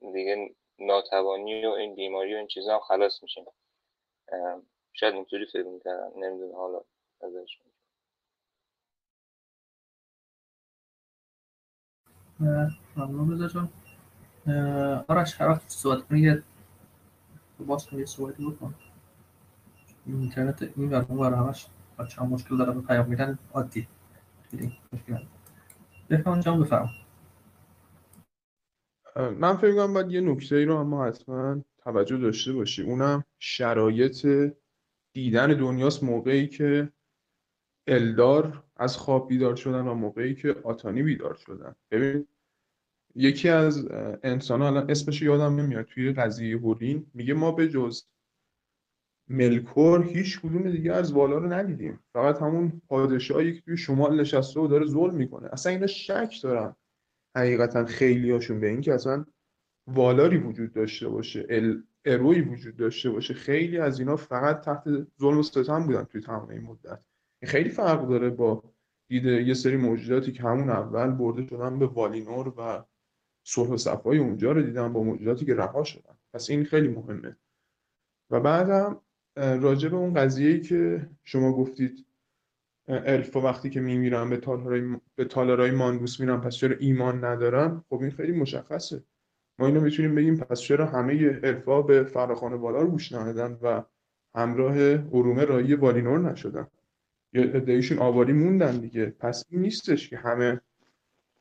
دیگه ناتوانی و این بیماری و این چیزا هم خلاص میشیم. شاید اینطوری فکر می‌کردم نمی‌دونم حالا ازش.
ممنون رضا جان آرش هر وقت صحبت کنی یه باز کن یه صحبتی بکن. اینترنت این ور اون ور همش بچه هم مشکل داره به پیام میدن عادی. خیلی مشکل. بفهم جان بفرم
من فکر کنم باید یه نکته ای رو اما حتما توجه داشته باشی اونم شرایط دیدن دنیاست موقعی که الدار از خواب بیدار شدن و موقعی که آتانی بیدار شدن. ببین یکی از انسان الان اسمش یادم نمیاد توی قضیه هولین میگه ما به جز ملکور هیچ کدوم دیگه از والا رو ندیدیم. فقط همون پادشاهی که توی شمال نشسته و داره ظلم می‌کنه. اصلا اینا شک دارن. حقیقتا خیلی هاشون به اینکه اصلا والاری وجود داشته باشه ال... اروی وجود داشته باشه. خیلی از اینا فقط تحت ظلم و ستم بودن توی تمام این مدت. این خیلی فرق داره با دید یه سری موجوداتی که همون اول برده شدن به والینور و صلح و صفای اونجا رو دیدن با موجوداتی که رها شدن. پس این خیلی مهمه. و بعدم راجع به اون قضیه‌ای که شما گفتید الفا وقتی که میمیرن به تالارای به تالارای ماندوس میرن پس چرا ایمان ندارن؟ خب این خیلی مشخصه. ما اینو می‌تونیم بگیم پس چرا همه الفا به فراخان بالا رو گوش ندادن و همراه ارومه رایی والینور نشدن؟ یا ادعیشون آواری موندن دیگه. پس این نیستش که همه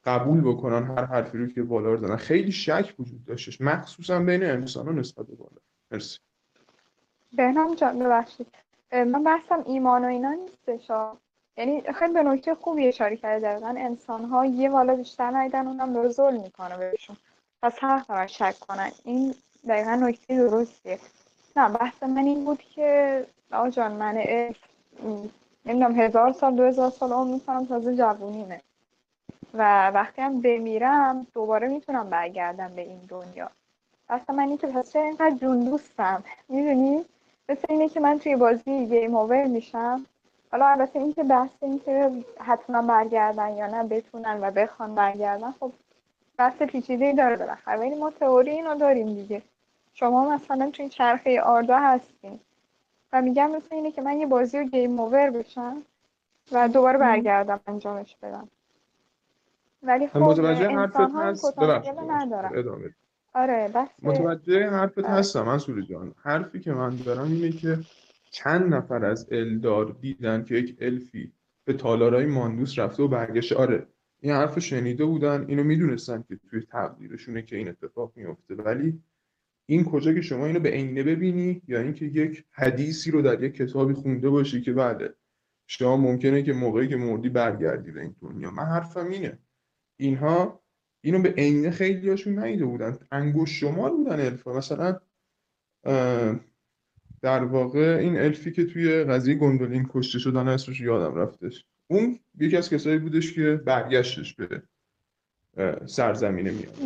قبول بکنن هر حرفی رو که بالا رو خیلی شک وجود داشتش. مخصوصا بین انسان ها نسبت به بالا. مرسی.
بهنام جان ببخشید. من بحثم ایمان و اینا نیستش یعنی خیلی به نکته خوبی اشاره کرده دقیقا انسان ها یه والا بیشتر ندیدن اونم داره ظلم می‌کنه بهشون. پس حق دارن شک کنن. این دقیقا نکته درستیه. نه بحث من این بود که آقا جان من نمی‌دونم هزار سال دو هزار سال عمر می‌کنم تازه جوونیمه. و وقتی هم بمیرم دوباره می‌تونم برگردم به این دنیا. اصلا من اینکه پس اینقدر جون دوستم؟ می‌دونی؟ مثل اینه که من توی بازی گیم اوور میشم. حالا البته اینکه بحث این که حتما برگردن یا نه بتونن و بخوان برگردن خب بحث پیچیده داره بالاخره. ولی ما تئوری اینو داریم دیگه. شما مثلا توی چرخه آردا هستین و میگم مثل اینه که من یه بازی رو گیم اوور بشم و دوباره برگردم انجامش بدم. ولی خب
متوجه حرفت هست.
ندارم آره بس
متوجه حرفت هستم منصور جان. حرفی که من دارم اینه که چند نفر از الدار دیدن که یک الفی به تالارای ماندوس رفته و برگشته. آره این حرف شنیده بودن اینو می‌دونستن که توی تقدیرشونه که این اتفاق میفته ولی این کجا که شما اینو به عینه ببینی یا اینکه یک حدیثی رو در یک کتابی خونده باشی که بله شما ممکنه که موقعی که مردی برگردی به این دنیا. من حرفم اینه. اینها اینو به عینه خیلی هاشون نیده بودن. انگوش شمار بودن الفا مثلا در واقع این الفی که توی قضیه گندولین کشته شدن اسمش یادم رفتش. اون یکی از کسایی بودش که برگشتش به سرزمینه میاد.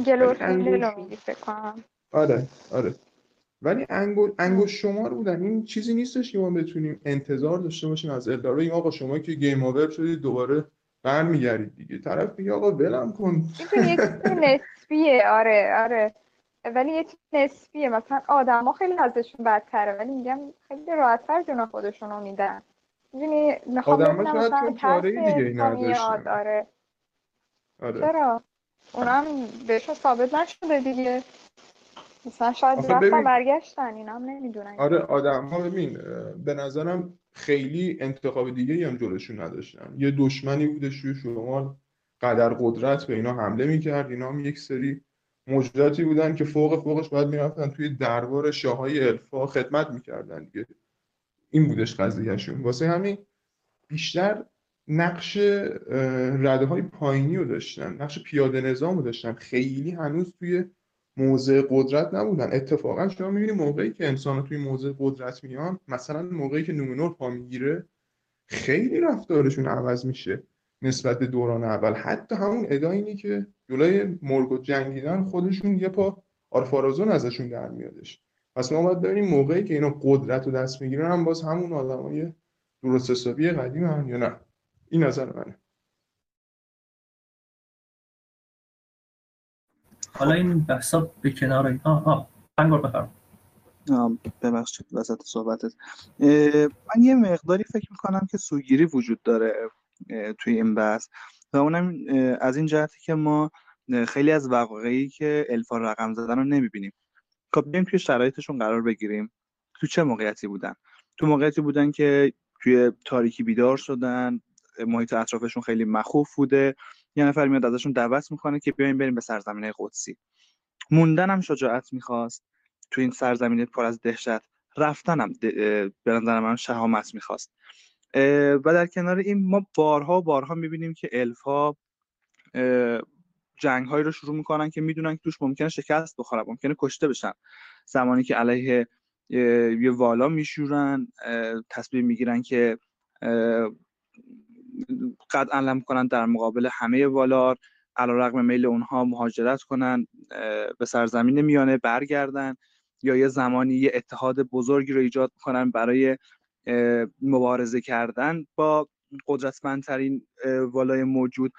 آره آره. ولی انگل انگوش شمار بودن. این چیزی نیستش که ما بتونیم انتظار داشته باشیم از الدارو این آقا شما که گیم اوور شدید دوباره برمیگردید دیگه. طرف میگه آقا ولم کن.
این یه نسبیه. آره آره. ولی یه چیز نسبیه. مثلا آدما خیلی ازشون بدتره ولی میگم خیلی راحتتر جون خودشون رو میدن. می‌دونی می‌خوام
آدما شاید چون چاره دیگه نداشتن.
آره.
آره.
چرا؟ اونم بهشون ثابت نشده دیگه. مثلا شاید رفتن
ببین-
برگشتن اینا هم نمی‌دونن
آره آدم ها ببین به نظرم خیلی انتخاب دیگه هم جلوشون نداشتن. یه دشمنی بودش توی شمال قدر قدرت به اینا حمله می‌کرد. اینا هم یک سری موجوداتی بودن که فوق فوقش باید می‌رفتن توی دربار شاههای الفا خدمت می‌کردن دیگه. این بودش قضیهشون. واسه همین بیشتر نقش رده های پایینی رو داشتن نقش پیاده نظام رو داشتن. خیلی هنوز توی موضع قدرت نبودن. اتفاقا شما می‌بینی موقعی که انسان توی موضع قدرت میان مثلا موقعی که نومنور پا می‌گیره خیلی رفتارشون عوض میشه نسبت به دوران اول. حتی همون ادا اینی که جلوی مرگ و جنگیدن خودشون یه پا آرفارازون ازشون در میادش. پس ما باید ببینیم موقعی که اینا قدرت رو دست می‌گیرن هم باز همون آدمای درست حسابی قدیم هم یا نه. این نظر منه.
حالا این بحثا به کنار این آه آه. انگار بفرم
ببخشید وسط صحبتت. من یه مقداری فکر می‌کنم که سوگیری وجود داره توی این بحث و اونم از این جهتی که ما خیلی از واقعی که الفا رقم زدن رو نمی‌بینیم. خب بیایم توی شرایطشون قرار بگیریم. تو چه موقعیتی بودن؟ تو موقعیتی بودن که توی تاریکی بیدار شدن محیط اطرافشون خیلی مخوف بوده یه نفر میاد ازشون دعوت می‌کنه که بیایم بریم به سرزمین قدسی. موندن هم شجاعت می‌خواست. تو این سرزمین پر از دهشت رفتن هم د- اه، به نظر من شهامت می‌خواست. و در کنار این ما بارها و بارها می‌بینیم که الفا جنگ هایی رو شروع می‌کنن که می‌دونن که توش ممکنه شکست بخورن ممکنه کشته بشن. زمانی که علیه یه والا میشورن تصمیم می‌گیرن که قد علم کنن در مقابل همه والار رقم میل اونها مهاجرت کنن به سرزمین میانه برگردن یا یه زمانی یه اتحاد بزرگی رو ایجاد کنن برای مبارزه کردن با قدرتمندترین والای موجود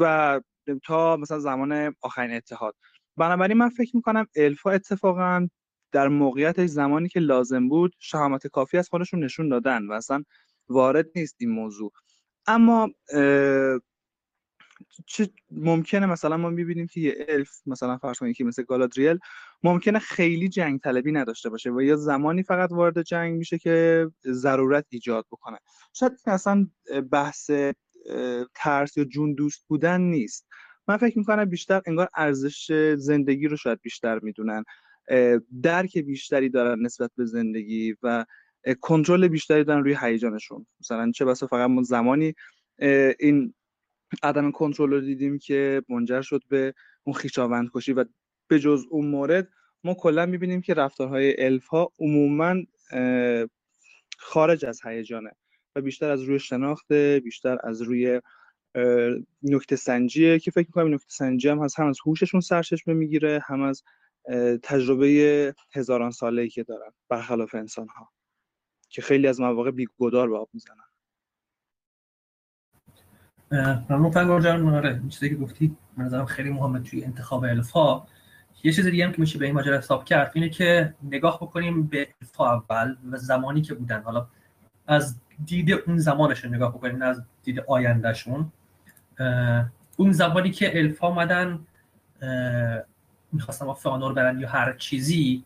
و تا مثلا زمان آخرین اتحاد. بنابراین من فکر می‌کنم الفا اتفاقا در موقعیت زمانی که لازم بود شهامت کافی از خودشون نشون دادن و اصلا وارد نیست این موضوع. اما چه ممکنه مثلا ما می‌بینیم که یه الف مثلا فرض کنید که مثل گالادریل ممکنه خیلی جنگ طلبی نداشته باشه و یا زمانی فقط وارد جنگ میشه که ضرورت ایجاد بکنه. شاید اصلا بحث ترس یا جون دوست بودن نیست. من فکر می‌کنم بیشتر انگار ارزش زندگی رو شاید بیشتر می‌دونن. درک بیشتری دارن نسبت به زندگی و کنترل بیشتری دارن روی هیجانشون. مثلا چه بسا فقط ما زمانی این عدم کنترل رو دیدیم که منجر شد به اون خیشاوند کشی و به جز اون مورد ما کلا می‌بینیم که رفتارهای الف ها عموما خارج از هیجانه و بیشتر از روی شناخته بیشتر از روی نکته سنجیه که فکر می‌کنم نکته سنجی هم هست. هم از هوششون سرچشمه می‌گیره هم از تجربه هزاران ساله ای که دارن برخلاف انسان ها که خیلی از مواقع بیگدار به آب می‌زنن.
ممنون فنگار جان. آره چیزی که گفتی من نظرم خیلی مهمه توی انتخاب الفا. یه چیز هم که میشه به این ماجرا حساب کرد اینه که نگاه بکنیم به الفا اول و زمانی که بودن. حالا از دید اون زمانشون نگاه بکنیم از دید آیندهشون. اون زمانی که الفا آمدن می‌خواستم فانور برن یا هر چیزی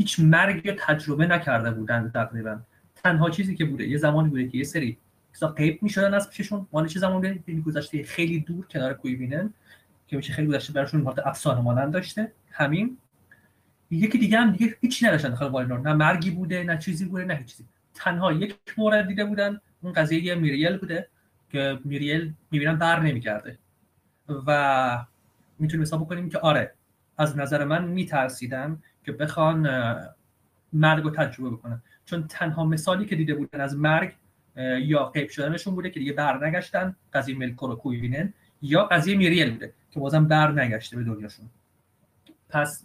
هیچ مرگ تجربه نکرده بودن تقریبا. تنها چیزی که بوده یه زمانی بوده که یه سری چیزا غیب می‌شدن از پیششون. مال چه زمان بوده؟ گذشته خیلی دور کنار کویوینن که میشه خیلی گذشته براشون حالت افسانه مانند داشته. همین. یکی دیگه هم دیگه هیچی نداشتن داخل والینور نه مرگی بوده نه چیزی بوده نه چیزی تنها یک مورد دیده بودن اون قضیه میریل بوده که میریل می‌بینن بر نمیگرده. و می‌تونیم حساب بکنیم که آره از نظر من میترسیدن که بخوان مرگ رو تجربه بکنن. چون تنها مثالی که دیده بودن از مرگ یا قیب شدنشون بوده که دیگه بر نگشتن قضیه ملکور و کویوینن یا قضیه میریل بوده که بازم بر نگشته به دنیاشون. پس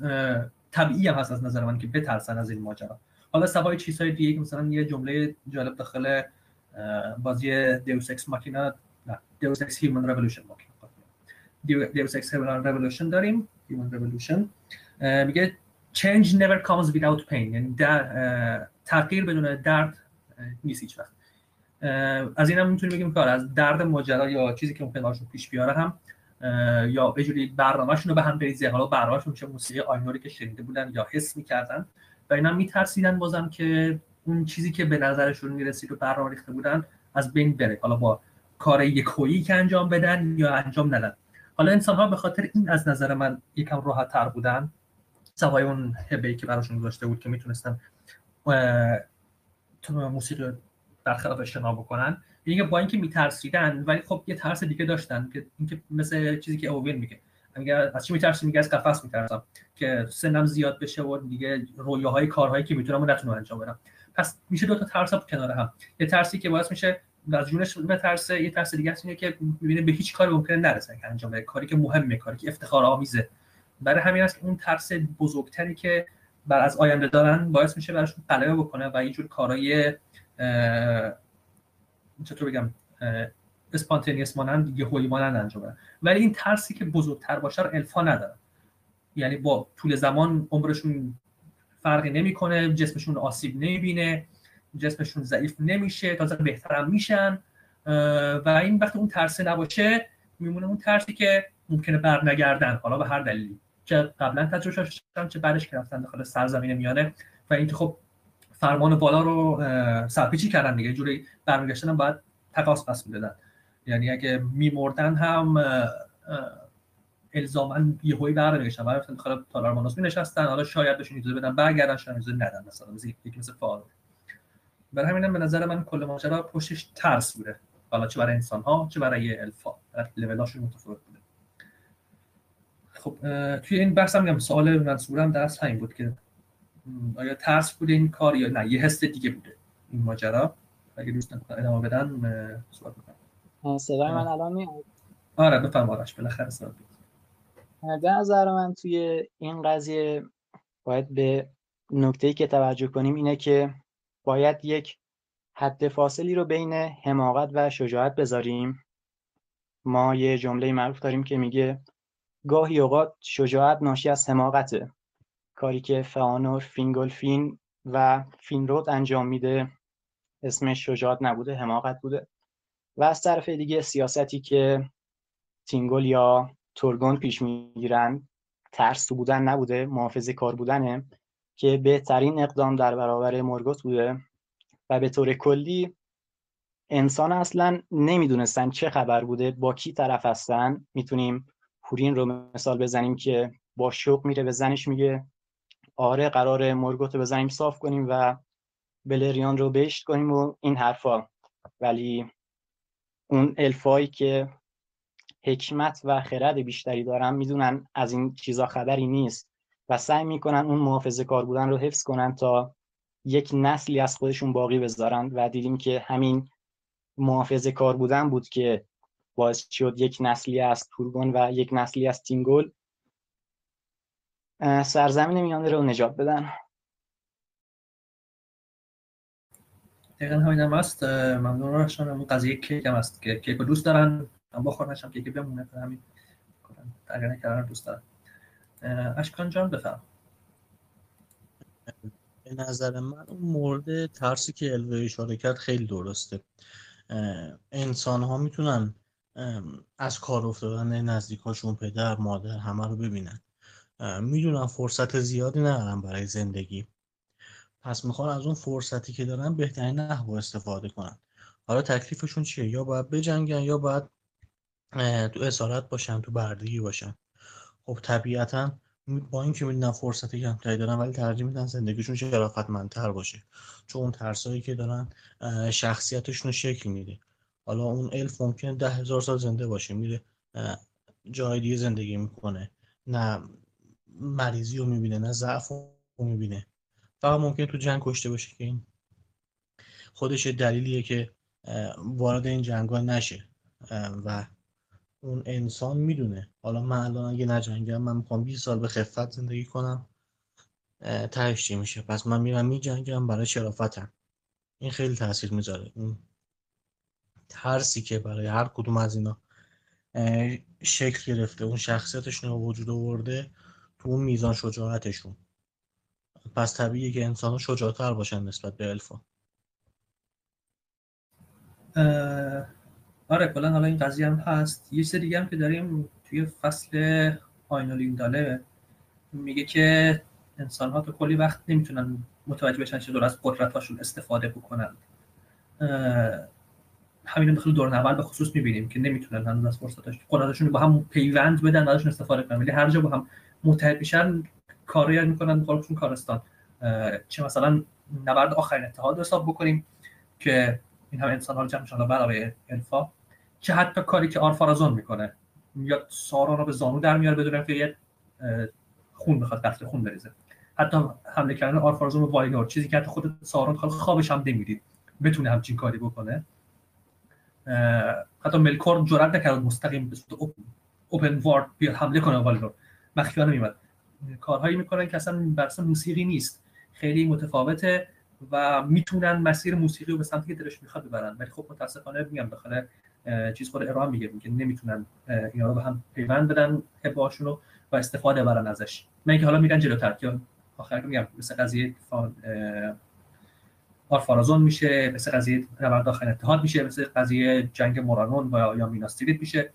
طبیعی هم هست از نظر من که بترسن از این ماجرا. حالا سوای چیزهای دیگه که مثلا یه جمله جالب داخل بازی Deus Ex Machina نه Deus Ex Human Revolution Machina. Deus Ex Human Revolution داریم Human Revolution میگه change never comes without pain. یعنی در تغییر بدون درد نیست هیچ وقت. از این هم می‌تونیم بگیم کار از درد ماجرا یا چیزی که ممکن براشون پیش بیاره هم یا به جوری برنامه‌شون رو به هم بریزه حالا برنامه‌شون چه موسیقی آینوری که شنیده بودن یا حس می‌کردن و اینا میترسیدن بازم که اون چیزی که به نظرشون می‌رسید و برنامه ریخته بودن از بین بره. حالا با کار یکویی که انجام بدن یا انجام ندن. حالا انسان ها به خاطر این از نظر من یکم راحت تر بودن. سوای اون هبه که براشون گذاشته بود که می‌تونستن موسیقی برخلاف اجتناب بکنن یعنی با اینکه میترسیدن ولی خب یه ترس دیگه داشتن که اینکه مثل چیزی که اووین میگه میگه از چی میترسی میگه از قفس میترسم که سنم زیاد بشه و دیگه رویاهای کارهایی که می‌تونم نتونم انجام بدم پس میشه دو تا ترس کنار هم یه ترسی که باعث میشه از جونش بترسه یه ترس دیگه اینه که می‌بینه به هیچ کاری ممکنه نرسه که انجام بده کاری که مهمه کاری که افتخار آمیزه برای همین است که اون ترس بزرگتری که بر از آینده دارن باعث میشه براشون غلبه بکنه و یه جور کارهای چطور بگم اسپانتینیس مانند یهویی مانند انجام بدن. ولی این ترسی که بزرگتر باشه رو الفا ندارن. یعنی با طول زمان عمرشون فرقی نمی‌کنه جسمشون آسیب نمی‌بینه جسمشون ضعیف نمیشه تازه بهترم میشن و این وقتی اون ترسه نباشه میمونه اون ترسی که ممکنه بر نگردن حالا به هر دلیلی. که قبلا تجربه داشتن چه بعدش که رفتن داخل سرزمین میانه و اینکه خب فرمان بالا رو سرپیچی کردن دیگه جوری برمیگشتن هم باید تقاس پس می‌دادن. یعنی اگه میمردن هم الزاما یهویی برمیگشتن. برای رفتن داخل تالار مانوس نشستن حالا شاید بهشون اجازه بدن برگردن شاید اجازه ندن. مثلا مثل یکی مثل فارو برای همینم به نظر من کل ماجرا پشتش ترس بوده. حالا چه برای انسان ها چه برای الفا لولاشون متفاوت. خب توی این بحث هم میگم سوال منصورم در اصل همین بود که آیا ترس بوده این کار یا نه؟ یه حس دیگه بوده این ماجرا. اگه دوستان ادامه بدن صحبت می‌کنم.
صدای من الان میاد؟
آره بفرم آرش بالاخره صحبت
به نظر من توی این قضیه باید به نکته که توجه کنیم اینه که باید یک حد فاصلی رو بین حماقت و شجاعت بذاریم. ما یه جمله معروف داریم که میگه گاهی اوقات شجاعت ناشی از حماقته. کاری که فانور فینگولفین و فینرود انجام میده اسمش شجاعت نبوده حماقت بوده. و از طرف دیگه سیاستی که تینگل یا تورگون پیش می‌گیرن ترسو بودن نبوده محافظه کار بودنه که بهترین اقدام در برابر مورگوت بوده. و به طور کلی انسان اصلا نمی‌دونستن چه خبر بوده با کی طرف هستن. می‌تونیم پورین رو مثال بزنیم که با شوق میره به زنش میگه آره قرار مورگوت رو بزنیم صاف کنیم و بلریان رو بهشت کنیم و این حرفا. ولی اون الفایی که حکمت و خرد بیشتری دارن می‌دونن از این چیزا خبری نیست و سعی می‌کنن اون محافظه کار بودن رو حفظ کنن تا یک نسلی از خودشون باقی بذارن. و دیدیم که همین محافظه کار بودن بود که باعث شد یک نسلی از تورگون و یک نسلی از تینگول سرزمین میانه رو نجات بدن.
دقیقا همین هم هست. ممنون راشان اون قضیه کیک هم هست. که کیک دوست دارن. هم بخور نشم کیک بمونه. همین تغییر نکردن دوست دارن. اشکان جان بفهم
به نظر من اون مورد ترسی که الوه اشاره کرد خیلی درسته. انسان ها می‌تونن از کار افتادن نزدیکاشون پدر مادر همه رو ببینن. می‌دونن فرصت زیادی ندارن برای زندگی. پس می‌خوان از اون فرصتی که دارن بهترین نحو استفاده کنن. حالا تکلیفشون چیه؟ یا باید بجنگن یا باید تو اسارت باشن تو بردگی باشن. خب طبیعتا با اینکه می‌دونن فرصت کمتری دارن ولی ترجیح میدن زندگیشون شرافتمندتر باشه. چون اون ترسایی که دارن شخصیتشون رو شکل میده. حالا اون الف ممکنه ده هزار سال زنده باشه میره جای دیگه زندگی می‌کنه. نه مریضی رو می‌بینه نه ضعف رو می‌بینه. فقط ممکنه تو جنگ کشته باشه که این خودش دلیلیه که وارد این جنگ نشه. و اون انسان می‌دونه. حالا من الان اگه نجنگم من می‌خوام 20 سال به خفت زندگی کنم. تهش میشه؟ پس من میرم میجنگم برای شرافتم. این خیلی تاثیر می‌ذاره. اون ترسی که برای هر کدوم از اینا شکل گرفته اون شخصیتشون رو وجود آورده تو اون میزان شجاعتشون. پس طبیعیه که انسان ها شجاعتر باشن نسبت به الفا.
آره کلا حالا این قضیه هم هست. یه سری دیگه هم که داریم توی فصل آینولین داله میگه که انسان ها تو کلی وقت نمی‌تونن متوجه بشن چطور از قدرت هاشون استفاده بکنن. همین داخل دور اول به خصوص می‌بینیم که نمی‌تونن هنوز از فرصتاش قدرتشون با هم پیوند بدن ازشون استفاده کنن. ولی هر جا با هم متحد میشن کاری می‌کنن خودشون کارستان. چه مثلا نبرد آخرین اتحاد حساب بکنیم که این هم انسان ها رو جمع شدن برای الفا که حتی کاری که آرفارازون می‌کنه. یا سارون رو به زانو در میاره بدون که یه خون بخواد قطر خون بریزه. حتی حمله کردن آرفارازون به واینور چیزی که حتی خود سارون خوابش هم نمی‌دید. بتونه همچین کاری بکنه. حتی ملکور جرأت نکرد مستقیم به صورت اوپن وارد بیاد حمله کنه والینور مخفیانه میمد کارهایی می‌کنن که اصلا بر موسیقی نیست. خیلی متفاوته و می‌تونن مسیر موسیقی رو به سمتی که دلش می‌خواد ببرن. ولی خب متاسفانه میگم داخل چیز خود ارائه میگه میگه نمی‌تونن اینا رو به هم پیوند بدن هباشون رو و استفاده برن ازش. من که حالا میرن جلوتر. که آخر میگم مثل قضیه آرفارازون میشه مثل قضیه نبرد داخل اتحاد میشه مثل قضیه جنگ مورانون و یا میناستریت میشه.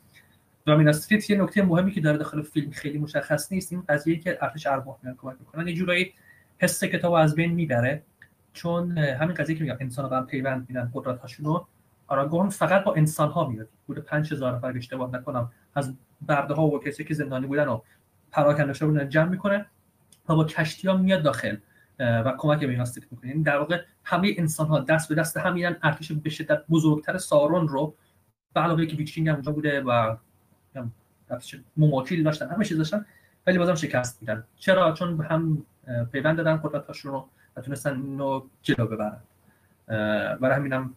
و میناستریت یه نکته مهمی که داره داخل فیلم خیلی مشخص نیست این قضیه که ارتش ارباح میان کمک می‌کنن یه جورایی حس کتاب از بین می‌بره. چون همین قضیه که میگم انسان ها پیوند میدن قدرت هاشون آراگون فقط با انسان ها میاد بود 5000 نفر اشتباه نکنم. از برده ها و کسی که زندانی بودن و پراکنده شده بودن جمع می‌کنه و با کشتی ها میاد داخل. و کمک به اینا می‌کنه یعنی در واقع همه انسان ها دست به دست همینن ارتش به شدت بزرگتر سارون رو به علاوه که ویچینگ هم اونجا بوده و موماتیل داشتن همه چیز داشتن ولی بازم شکست میدن. چرا؟ چون هم پیوند دادن قدرتاشون رو و تونستن اینو جلو ببرن. برای همینم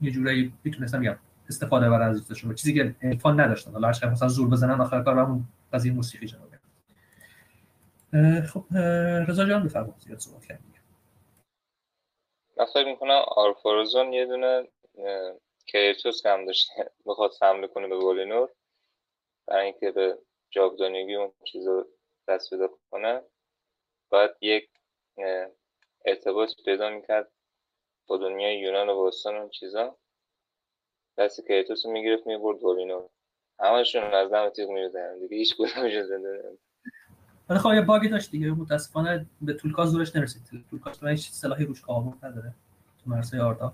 یه جورایی می‌تونستم بگم استفاده برای از چیزی که الفان نداشتن. حالا مثلا زور بزنن آخر کار همون قضیه موسیقی جناب. خب رضا جان بفرمایید زیاد صحبت کردیم
من فکر می‌کنم آرفورزون یه دونه کریتوس هم داشته بخواد حمله کنه به والینور برای اینکه به جاودانگی اون چیز رو دست پیدا کنه. باید یک ارتباط پیدا می‌کرد با دنیای یونان و باستان اون چیزا. دست کریتوس رو می‌گرفت می‌برد والینور همشون از دم تیغ می‌زنن دیگه هیچ کدومش زنده
ولی خب یه bug ی داشت دیگه متاسفانه به تولکاز زورش نرسید. تولکاز تو هیچ سلاحی روش قابل نداره تو مرسای آردا.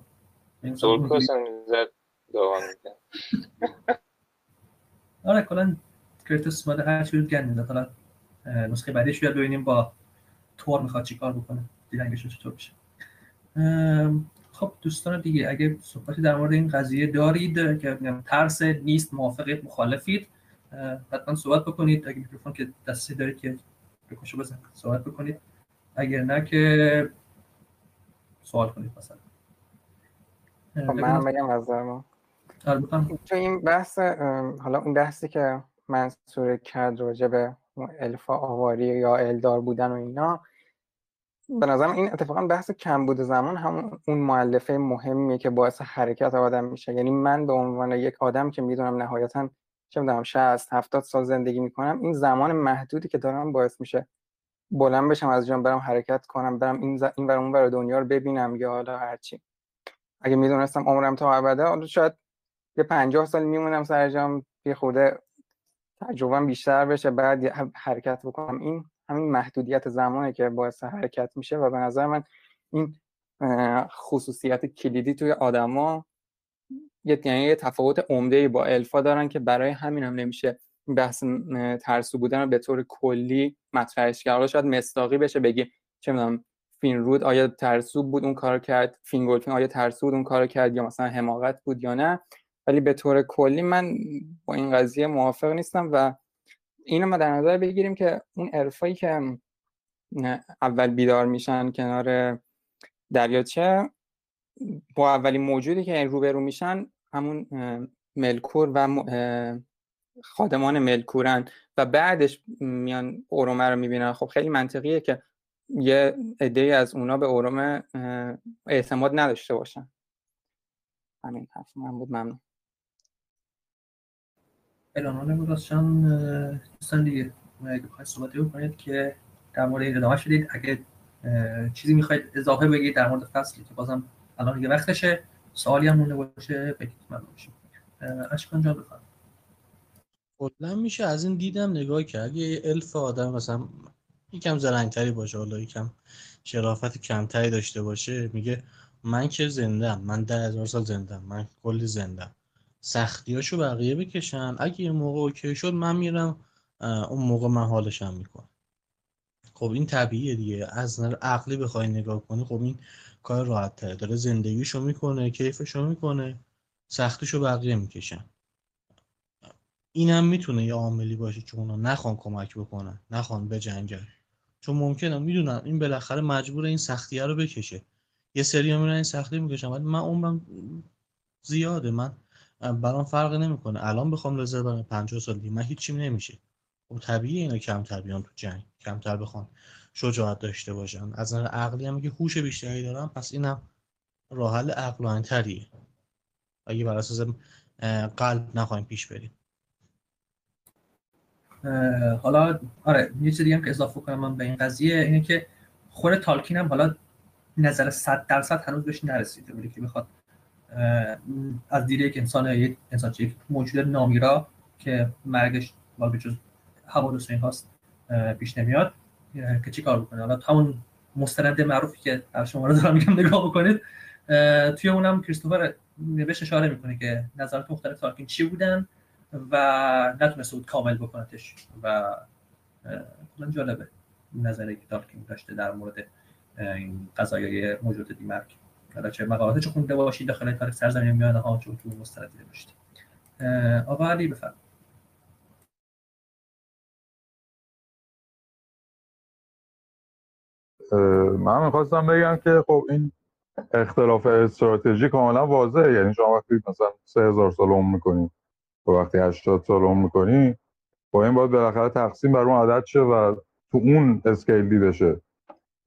تولکاز هم می‌زد داغان میکن [LAUGHS]
آره کلا کرتوس اومده هر چی رو گن می‌زد حالا نسخه بعدیش بیاد ببینیم با تور می‌خواد چیکار بکنه. دیرنگش چطور بشه. خب دوستان دیگه اگه صحبتی در مورد این قضیه دارید که ترس نیست موافقید مخالفید حتما صحبت بکنید. اگه میکروفون که دستی دارید که بکشو بزن صحبت بکنید. اگر نه که سوال کنید مثلا.
خب من بگم از ما تو این بحث حالا این بحثی که منصور کرد راجع به الفا آواری یا الدار بودن و اینا به نظرم این اتفاقا بحث کمبود زمان همون اون معلفه مهمیه که باعث حرکت آدم میشه. یعنی من به عنوان یک آدم که می‌دونم نهایتا چه می‌دونم 60 70 سال زندگی می‌کنم. این زمان محدودی که دارم باعث میشه بلند بشم از جان برم حرکت کنم برم این ز... این برام اون دنیا رو ببینم یا حالا هرچی اگه می‌دونستم عمرم تا ابده حالا شاید یه 50 سال میمونم سر جام یه خورده تجربه بیشتر بشه بعد حرکت بکنم. این همین محدودیت زمانه که باعث حرکت میشه و به نظر من این خصوصیت کلیدی توی آدما یعنی یه تفاوت عمده با الفا دارن که برای همین هم نمیشه بحث ترسو بودن رو به طور کلی مطرحش کرد. شاید مستاقی بشه بگی چه می‌دونم رود آیا ترسو بود اون کار کرد؟ فینگولفین آیا ترسو بود اون کار کرد؟ یا مثلا حماقت بود یا نه؟ ولی به طور کلی من با این قضیه موافق نیستم و اینو ما در نظر بگیریم که اون ارفایی که اول بیدار میشن کنار دریاچه با اولین موجودی که روبرو میشن همون ملکور و خادمان ملکورن و بعدش میان اورومه رو می‌بینن. خب خیلی منطقیه که یه عده از اونا به اورومه اعتماد نداشته باشن. همین حرف من بود. ممنون.
الان گذاشتم دوستان دیگه اگه بخواید صحبتی بکنید که در مورد این ادامه شدید. اگه چیزی می‌خواید اضافه بگید در مورد فصلی که بازم الان دیگه وقتشه سوالی هم مونده باشه بگید من باشیم اشکان جان بفرم
کلا میشه از این دیدم نگاه کرد. اگه الف آدم مثلا یکم زرنگتری باشه حالا یکم شرافت کمتری داشته باشه میگه من که زنده من ده هزار سال زنده من کلی زنده سختیاشو بقیه بکشن. اگه یه موقع اوکی شد من میرم اون موقع من حالشم می‌کنم. خب این طبیعیه دیگه. از نظر عقلی بخوای نگاه کنی خب این کار راحت تره. داره زندگیشو می‌کنه کیفشو می‌کنه سختشو بقیه می‌کشن. اینم می‌تونه یه عاملی باشه که اونا نخوان کمک بکنن نخوان بجنگن. چون ممکنه می‌دونم این بالاخره مجبور این سختیه رو بکشه. یه سری میرن این سختی می‌کشن ولی من عمرم زیاده. من برام فرق نمی‌کنه. الان بخوام لذت ببرم 50 سال دیگه من هیچیم نمیشه. و خب طبیعیه اینا کمتر بیان تو جنگ کمتر بخوان. شجاعت داشته باشن. از نظر عقلی هم که هوش بیشتری دارن پس اینم راه حل عقلانی‌تریه اگه بر اساس قلب نخوایم پیش بریم.
حالا آره یه چیزی هم که اضافه کنم من به این قضیه اینه که خود تالکین هم حالا نظر 100 درصد هنوز بهش نرسیده ولی که می‌خواد از دید یک انسان یک انسان یک موجود نامیرا که مرگش به جز حوادث این هاست پیش نمیاد. که چی کار بکنه. حالا همون مستند معروفی که در شما رو دارم میگم نگاه بکنید. توی اونم کریستوفر بهش اشاره می‌کنه که نظرات مختلف تالکین چی بودن و نتونسته بود کامل بکنتش و کلا جالبه نظری که تالکین داشته در مورد این قضایای موجود دیمرک حالا چه مقالات چه خونده باشید داخل تاریخ سرزمین میانه ها چون تو مستند داشتید آقا علی بفرمایید.
من می‌خواستم بگم که خب این اختلاف استراتژی کاملا واضحه. یعنی شما وقتی مثلا سه هزار سال عمر می‌کنی و وقتی 80 سال عمر می‌کنی با این باید بالاخره تقسیم بر اون عدد شه و تو اون اسکیل دیده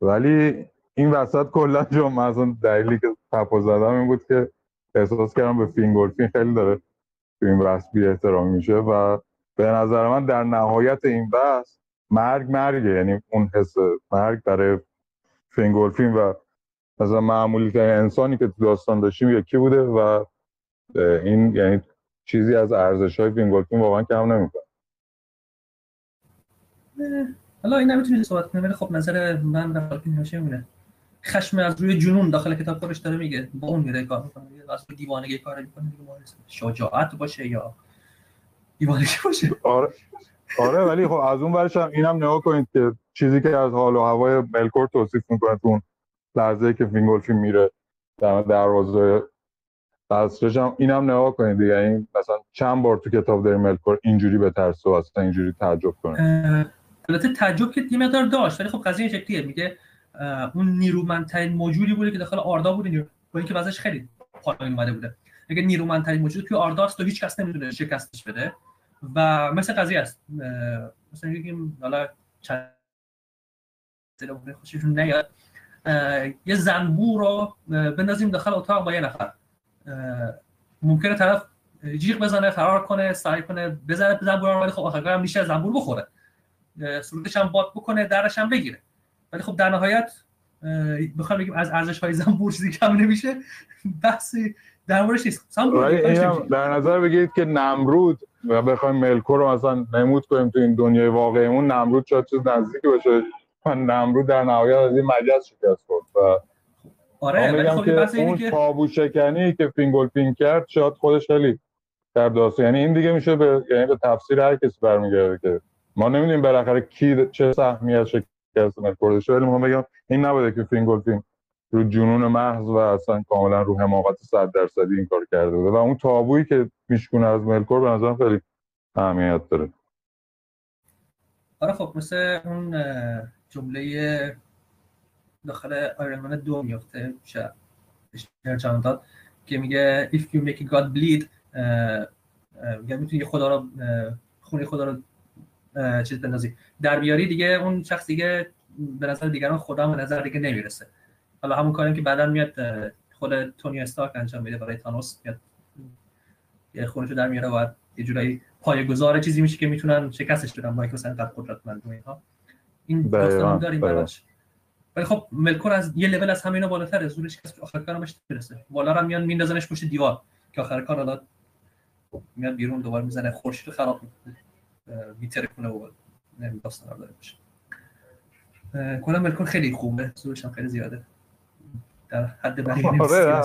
ولی این وسط کلا [LAUGHS] جو مثلا دلیلی که تپا زدم این بود که احساس کردم به فینگولفین خیلی داره تو این بحث بی احترامی میشه و به نظر من در نهایت این بحث مرگ مرگه. یعنی اون حس مرگ برای فینگولفین و مثلا معمولی ترین انسانی که تو داستان داشتیم یکی بوده و این یعنی چیزی از ارزش های فینگولفین واقعا کم نمی‌کنه.
حالا این نمی‌تونی صحبت کنی ولی خب نظر من در حال هاشه میمونه خشم از روی جنون داخل کتاب خودش داره میگه با اون میره کار می‌کنه. از دیوانگی کار می‌کنه شجاعت باشه یا دیوانگی باشه.
آره آره ولی خب از اون برش هم اینم نگاه کنید که چیزی که از حال و هوای ملکور توصیف می‌کنه تو اون لحظه که فینگولفی میره در دروازه قصرش هم اینم نگاه کنید دیگه. این مثلا چند بار تو کتاب داری ملکور اینجوری به ترس و اصلا اینجوری تعجب کنه.
البته تعجب که یه مقدار داشت ولی خب قضیه شکلیه. میگه اون نیرومندترین موجودی بوده که داخل آردا بوده با اینکه وضعش خیلی پایین اومده بوده. اگه نیرومندترین موجود توی آرداست تو هیچ کس نمی‌تونه شکستش بده. و مثل قضیه است. مثلا میگیم حالا چند خوششون نیاد. یه زنبور رو بندازیم داخل اتاق با یه نفر. ممکنه طرف جیغ بزنه فرار کنه سعی کنه بزنه زنبور ولی خب آخر هم میشه زنبور بخوره. صورتش هم باد بکنه درش هم بگیره. ولی خب در نهایت بخوام بگیم از ارزش های زنبور چیزی کم نمیشه. بحثی در موردش نیست.
در نظر بگیرید که نمرود و بخوایم ملکو رو مثلا نمود کنیم تو این دنیای واقعیمون نمرود شاید چیز نزدیکی باشه نمرود در نهایت از این مجاز شکست خورد و
آره ولی خب
که اون که... تابو شکنی که فینگولفین کرد شاید خودش خیلی در داستان یعنی این دیگه میشه به یعنی به تفسیر هر کسی برمیگرده که ما نمی‌دونیم بالاخره کی چه سهمی از شکست داشته ولی می‌خوام بگم این نبوده که فینگولفین رو جنون محض و اصلا کاملا رو حماقت 100 درصدی این کار کرده بوده. و اون تابویی که میشکونه از ملکور به نظرم خیلی اهمیت داره.
آره خب مثل اون جمله داخل آیرون دو میفته شاید داد که میگه if you make God bleed میگه می‌تونی خدا رو خونی خدا رو چیز بندازی. در بیاری دیگه اون شخص دیگه به نظر دیگران خدا به نظر دیگه نمی‌رسه. حالا همون کاری که بعدا میاد خود تونی استارک انجام میده برای تانوس میاد یه خونش رو در میاره و یه جورایی پایه‌گذار چیزی میشه که می‌تونن شکستش بدن با اینکه مثلا قد قدرتمند اینها. این داستان داریم براش. ولی خب ملکور از یه لول از همینا بالاتره زورش کسی آخر کار بهش برسه بالا رو میان میندازنش پشت دیوار که آخر کار حالا میاد بیرون دوباره می‌زنه خورشید خراب میتره کنه و داستان داره باشه. کلا ملکور خیلی خوبه زورش هم خیلی زیاده. در حد بقیه آره,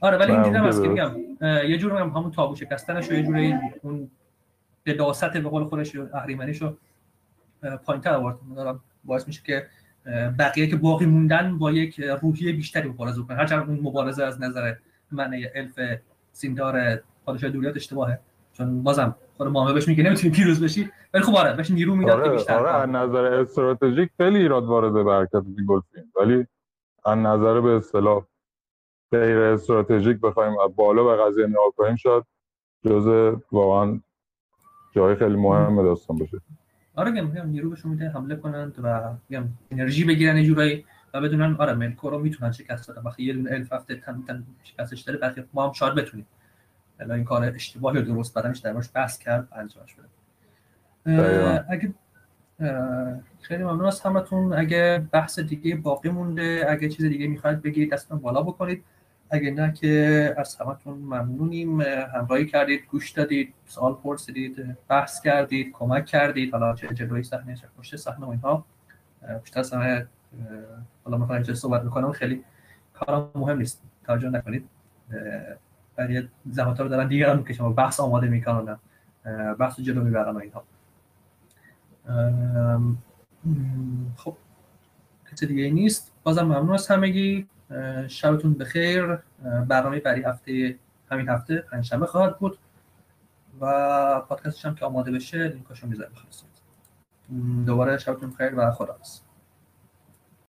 آره. ولی این دیدم است که میگم یه جور هم همون تابو شکستنش و یه جوری اون قداست به قول خودش اهریمنیش رو پایینتر آورد. باعث میشه که بقیه که باقی موندن با یک روحیه بیشتری مبارزه کنن هرچند اون مبارزه از نظر معنی الف سیندار پادشاه دوریات اشتباهه. چون بازم خود مامه بهش میگه نمی‌تونی پیروز بشی ولی خب آره بهش نیرو می‌داد
آره،
که بیشتر
آره از نظر استراتژیک خیلی ایراد وارد به حرکت ولی از نظر به اصطلاح غیر استراتژیک بخوایم بالا به قضیه نگاه کنیم شاید جزء واقعا جای خیلی مهم داستان باشه.
آره میگم نیرو بهشون میده حمله کنند و میگم انرژی بگیرن یه جورایی و بدونن آره ملکو رو می‌تونن شکست بدن. وقتی یه دونه الف هفته تن تن شکستش داره بقیه ما هم شاید بتونیم. الا این کار اشتباهی و درست بدنش در بحث کرد انجامش بده اگه خیلی ممنون از همتون. اگه بحث دیگه باقی مونده اگه چیز دیگه می‌خواید بگید دستتون بالا بکنید. اگه نه که از همتون ممنونیم. همراهی کردید گوش دادید سوال پرسیدید بحث کردید کمک کردید. حالا چه جلوی صحنه چه پشت صحنه اینها. از همه حالا می‌خوام اینجا صحبت می‌کنم خیلی کارم مهم نیست. توجه نکنید. برای زحمت رو دارن دیگران که شما بحث آماده می‌کنن. بحث جلو می‌برن اینها. خب کسی دیگه نیست؟ بازم ممنون از همگی. شبتون بخیر. برنامه برای هفته همین هفته پنجشنبه خواهد بود و پادکستش هم که آماده بشه لینکاشو می‌ذارم. دوباره شبتون بخیر و خداحافظ.